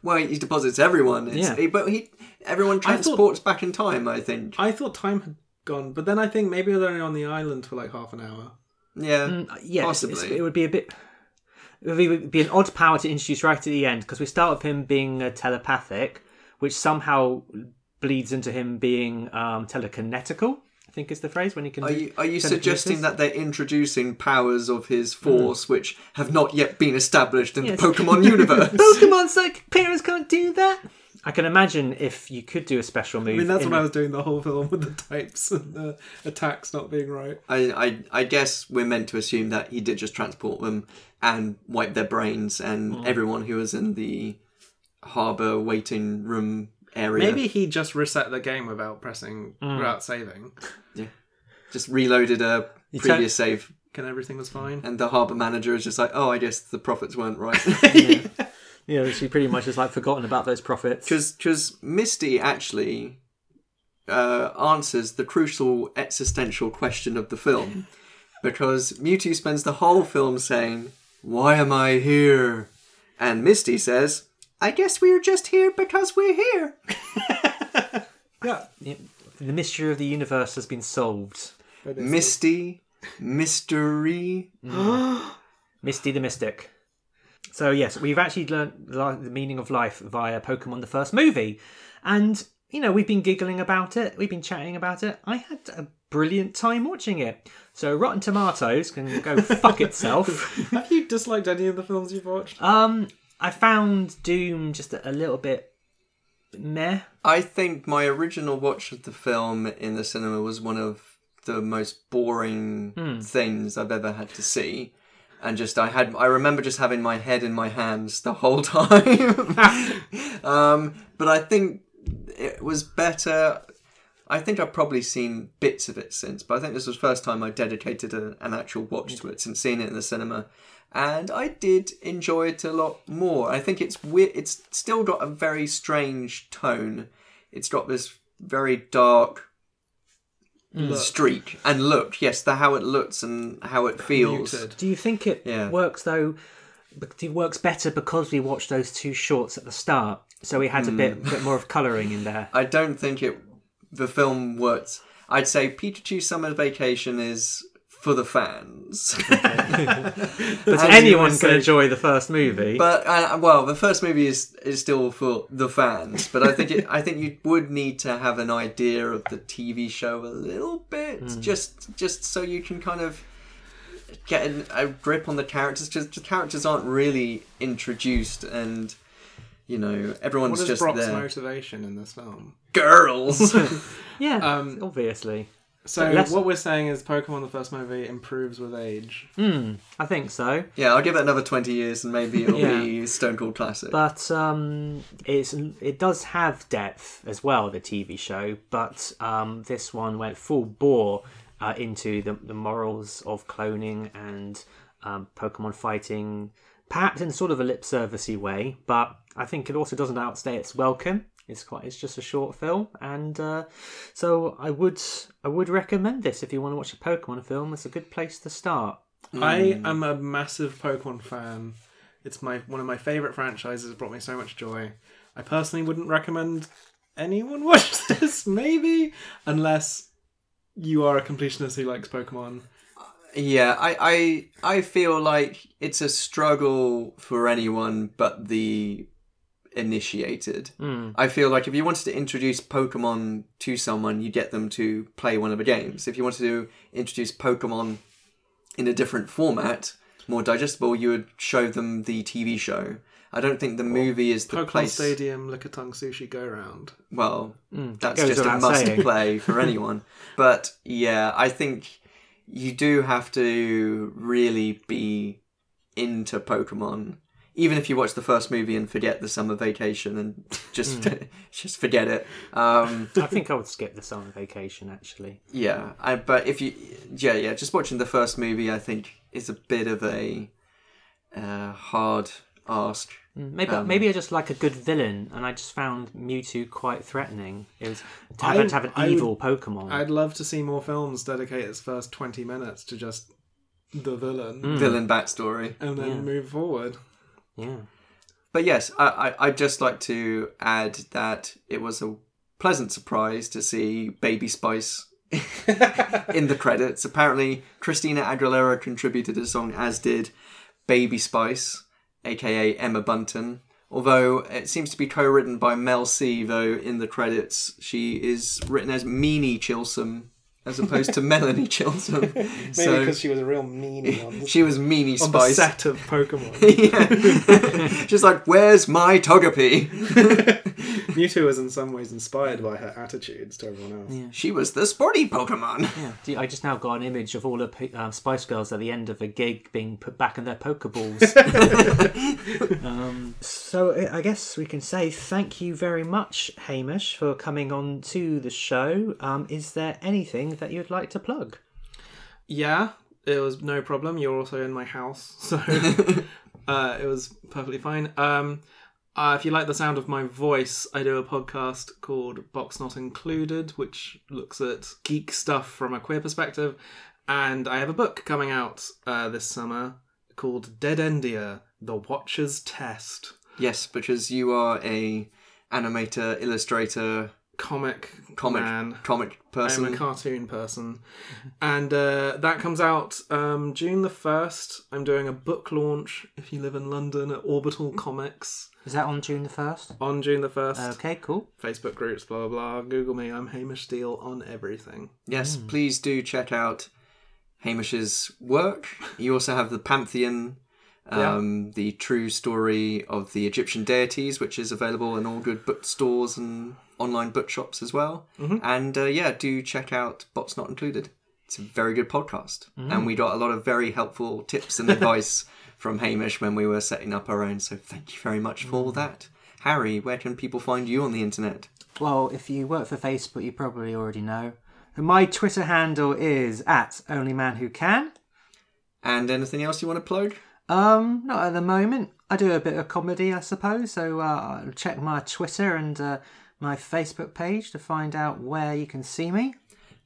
Well, he deposits everyone. It's, Yeah. he- but he everyone I thought- transports back in time. I think. I thought time had gone, but then I think maybe they're only on the island for like half an hour. Yeah, Uh, Yes, possibly. it would be a bit. It would be, an odd power to introduce right at the end because we start with him being uh, telepathic, which somehow bleeds into him being um, telekinetical. I think is the phrase when he can. Are do you, are you suggesting that they're introducing powers of his force which have not yet been established in Yes. the Pokemon universe? Pokemon's like parents can't do that? I can imagine if you could do a special move. I mean, that's in what I a- was doing the whole film with the types and the attacks not being right. I, I I guess we're meant to assume that he did just transport them and wipe their brains and Mm. everyone who was in the harbour waiting room area. Maybe he just reset the game without pressing, Mm. without saving, Yeah. just reloaded a You previous save, and everything was fine. and the harbour manager is just like, oh, I guess the profits weren't right. Yeah, she pretty much has like forgotten about those profits. because Misty actually uh, answers the crucial existential question of the film because Mewtwo spends the whole film saying, "Why am I here?" and Misty says, "I guess we're just here because we're here." Yeah, Yeah, the mystery of the universe has been solved. Misty, mystery. Misty the Mystic. So yes, we've actually learned the meaning of life via Pokemon the first movie, and you know we've been giggling about it, we've been chatting about it. I had a brilliant time watching it. So Rotten Tomatoes can go fuck itself. have you disliked any of the films you've watched? Um, I found Doom just a, a little bit meh. I think my original watch of the film in the cinema was one of the most boring things I've ever had to see. And just I had I remember just having my head in my hands the whole time. um, but I think it was better. I think I've probably seen bits of it since, but I think this was the first time I dedicated a, an actual watch to it since seeing it in the cinema. And I did enjoy it a lot more. I think it's weird. It's still got a very strange tone. It's got this very dark streak and look. Yes, the how it looks and how it feels. Muted. Do you think it Yeah. works though? It works better because we watched those two shorts at the start, so we had a bit hmm. bit more of colouring in there. I don't think it. The film works. I'd say Pikachu Summer Vacation is for the fans. But As anyone can saying- enjoy the first movie. But uh, well, the first movie is is still for the fans. But I think it, I think you would need to have an idea of the TV show a little bit, just just so you can kind of get an, a grip on the characters. Because the characters aren't really introduced, and you know everyone's What is just Brock's there. motivation in this film? Girls. yeah, Um, obviously. So Let's- what we're saying is Pokemon the first movie improves with age. I think so. yeah, I'll give it another twenty years, and maybe it'll Yeah. be Stone Cold Classic. But um, it's it does have depth as well, the TV show. But um, this one went full bore uh, into the, the morals of cloning and um, Pokemon fighting, perhaps in sort of a lip servicey way. But I think it also doesn't outstay its welcome. It's quite. It's just a short film, and uh, so I would I would recommend this if you want to watch a Pokemon film. It's a good place to start. I am a massive Pokemon fan. It's my one of my favorite franchises. It brought me so much joy. I personally wouldn't recommend anyone watch this, maybe, unless you are a completionist who likes Pokemon. Yeah, I, I I feel like it's a struggle for anyone but the initiated. Hmm. I feel like if you wanted to introduce Pokemon to someone, you get them to play one of the games. If you wanted to introduce Pokemon in a different format, more digestible, you would show them the TV show. I don't think the movie is the Pokemon place. Stadium Lickitung Sushi Go Round. Well, hmm. that's goes just a must saying. play for anyone. but yeah, I think you do have to really be into Pokemon. Even if you watch the first movie and forget the summer vacation and just Hmm. just forget it. Um, I think I would skip the summer vacation actually. yeah, I, but if you yeah yeah just watching the first movie, I think is a bit of a uh, hard ask. Maybe Um, maybe I just like a good villain, and I just found Mewtwo quite threatening. It was to have, I- to have an I would- evil Pokemon. I'd love to see more films dedicate its first twenty minutes to just the villain, Hmm. Villain backstory. and then move forward. Yeah, But yes, I, I, I'd just like to add that it was a pleasant surprise to see Baby Spice in the credits. Apparently, Christina Aguilera contributed a song, as did Baby Spice, aka Emma Bunton. Although it seems to be co written by Mel C, though in the credits she is written as Meanie Chilsum as opposed to Melanie Chilton. Maybe so because she was a real meanie on she was Meanie on the set of Pokemon. yeah. She's like, Where's my Togepi? Mewtwo was in some ways inspired by her attitudes to everyone else. She was the sporty Pokemon. yeah. I just now got an image of all the um, Spice Girls at the end of a gig being put back in their Pokeballs. um, so I I guess we can say thank you very much, Hamish, for coming on to the show. Um, is there anything that you'd like to plug? Yeah, it was no problem. You're also in my house, so uh, it was perfectly fine. Um, uh, if you like the sound of my voice, I do a podcast called Box Not Included, which looks at geek stuff from a queer perspective. And I have a book coming out uh, this summer called DeadEndia: The Watcher's Test. Yes, because you are a animator, illustrator, Comic comic man. comic person. I'm a cartoon person, and uh, that comes out um, June the first. I'm doing a book launch if you live in London at Orbital Comics Is that on June the first? on June the first. Okay, cool. Facebook groups, blah blah blah. Google me. I'm Hamish Steele on everything. yes, please do check out Hamish's work. You also have the Pantheon, um, the true story of the Egyptian deities, which is available in all good bookstores and online bookshops as well. And uh, yeah, do check out Bots Not Included. It's a very good podcast, and we got a lot of very helpful tips and advice from Hamish when we were setting up our own. So thank you very much for that. Harry, where can people find you on the internet? Well, if you work for Facebook, you probably already know. My Twitter handle is at onlymanwhocan. And anything else you want to plug? Um, not at the moment. I do a bit of comedy, I suppose. So uh, check my Twitter and uh, my Facebook page to find out where you can see me.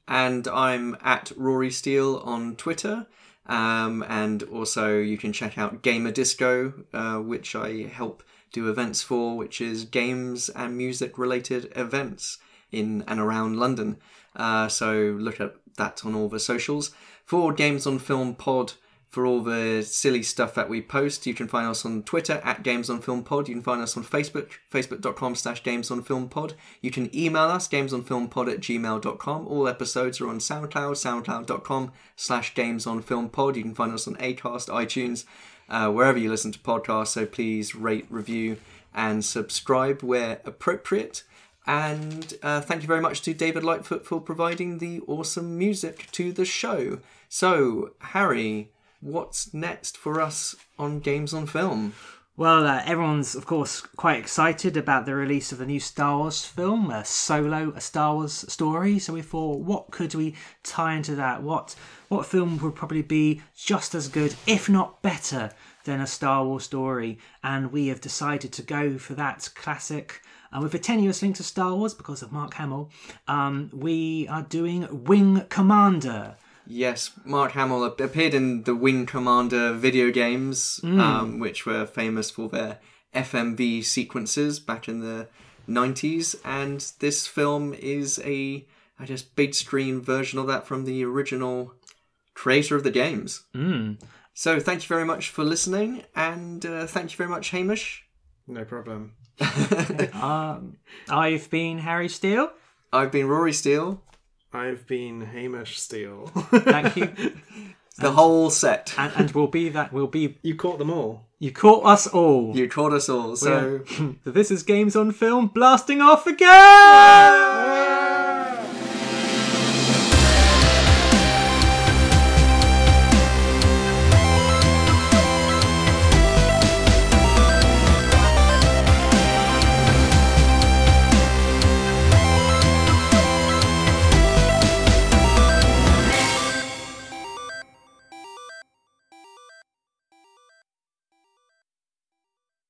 and I'm at Rory Steele on Twitter. Um, and also, you can check out Gamer Disco, uh, which I help do events for, which is games and music related events. in and around London. Uh, so look at that on all the socials. For Games on Film Pod, for all the silly stuff that we post, you can find us on Twitter at Games on Film Pod. You can find us on Facebook, facebook.com slash Games on Film Pod. You can email us, gamesonfilmpod at gmail.com. All episodes are on SoundCloud, soundcloud.com slash Games on Film Pod. You can find us on Acast, iTunes, uh, wherever you listen to podcasts. So please rate, review, and subscribe where appropriate. And uh, thank you very much to David Lightfoot for providing the awesome music to the show. So, Harry, what's next for us on Games on Film? Well, uh, everyone's of course quite excited about the release of the new Star Wars film, uh, Solo, a Star Wars story. So we thought, what could we tie into that? What what film would probably be just as good, if not better, than a Star Wars story? And we have decided to go for that classic. And with a tenuous link to Star Wars because of Mark Hamill, um, we are doing Wing Commander. Yes, Mark Hamill appeared in the Wing Commander video games, um, which were famous for their FMV sequences back in the 90s. And this film is a, I guess, big screen version of that from the original creator of the games. Mm. So thank you very much for listening, and uh, thank you very much, Hamish. No problem. Um, I've been Harry Steele. I've been Rory Steele, I've been Hamish Steele. Thank you. the whole set. and, and we'll be that. We'll be. you caught them all. You caught us all. You caught us all, so So this is Games on Film blasting off again.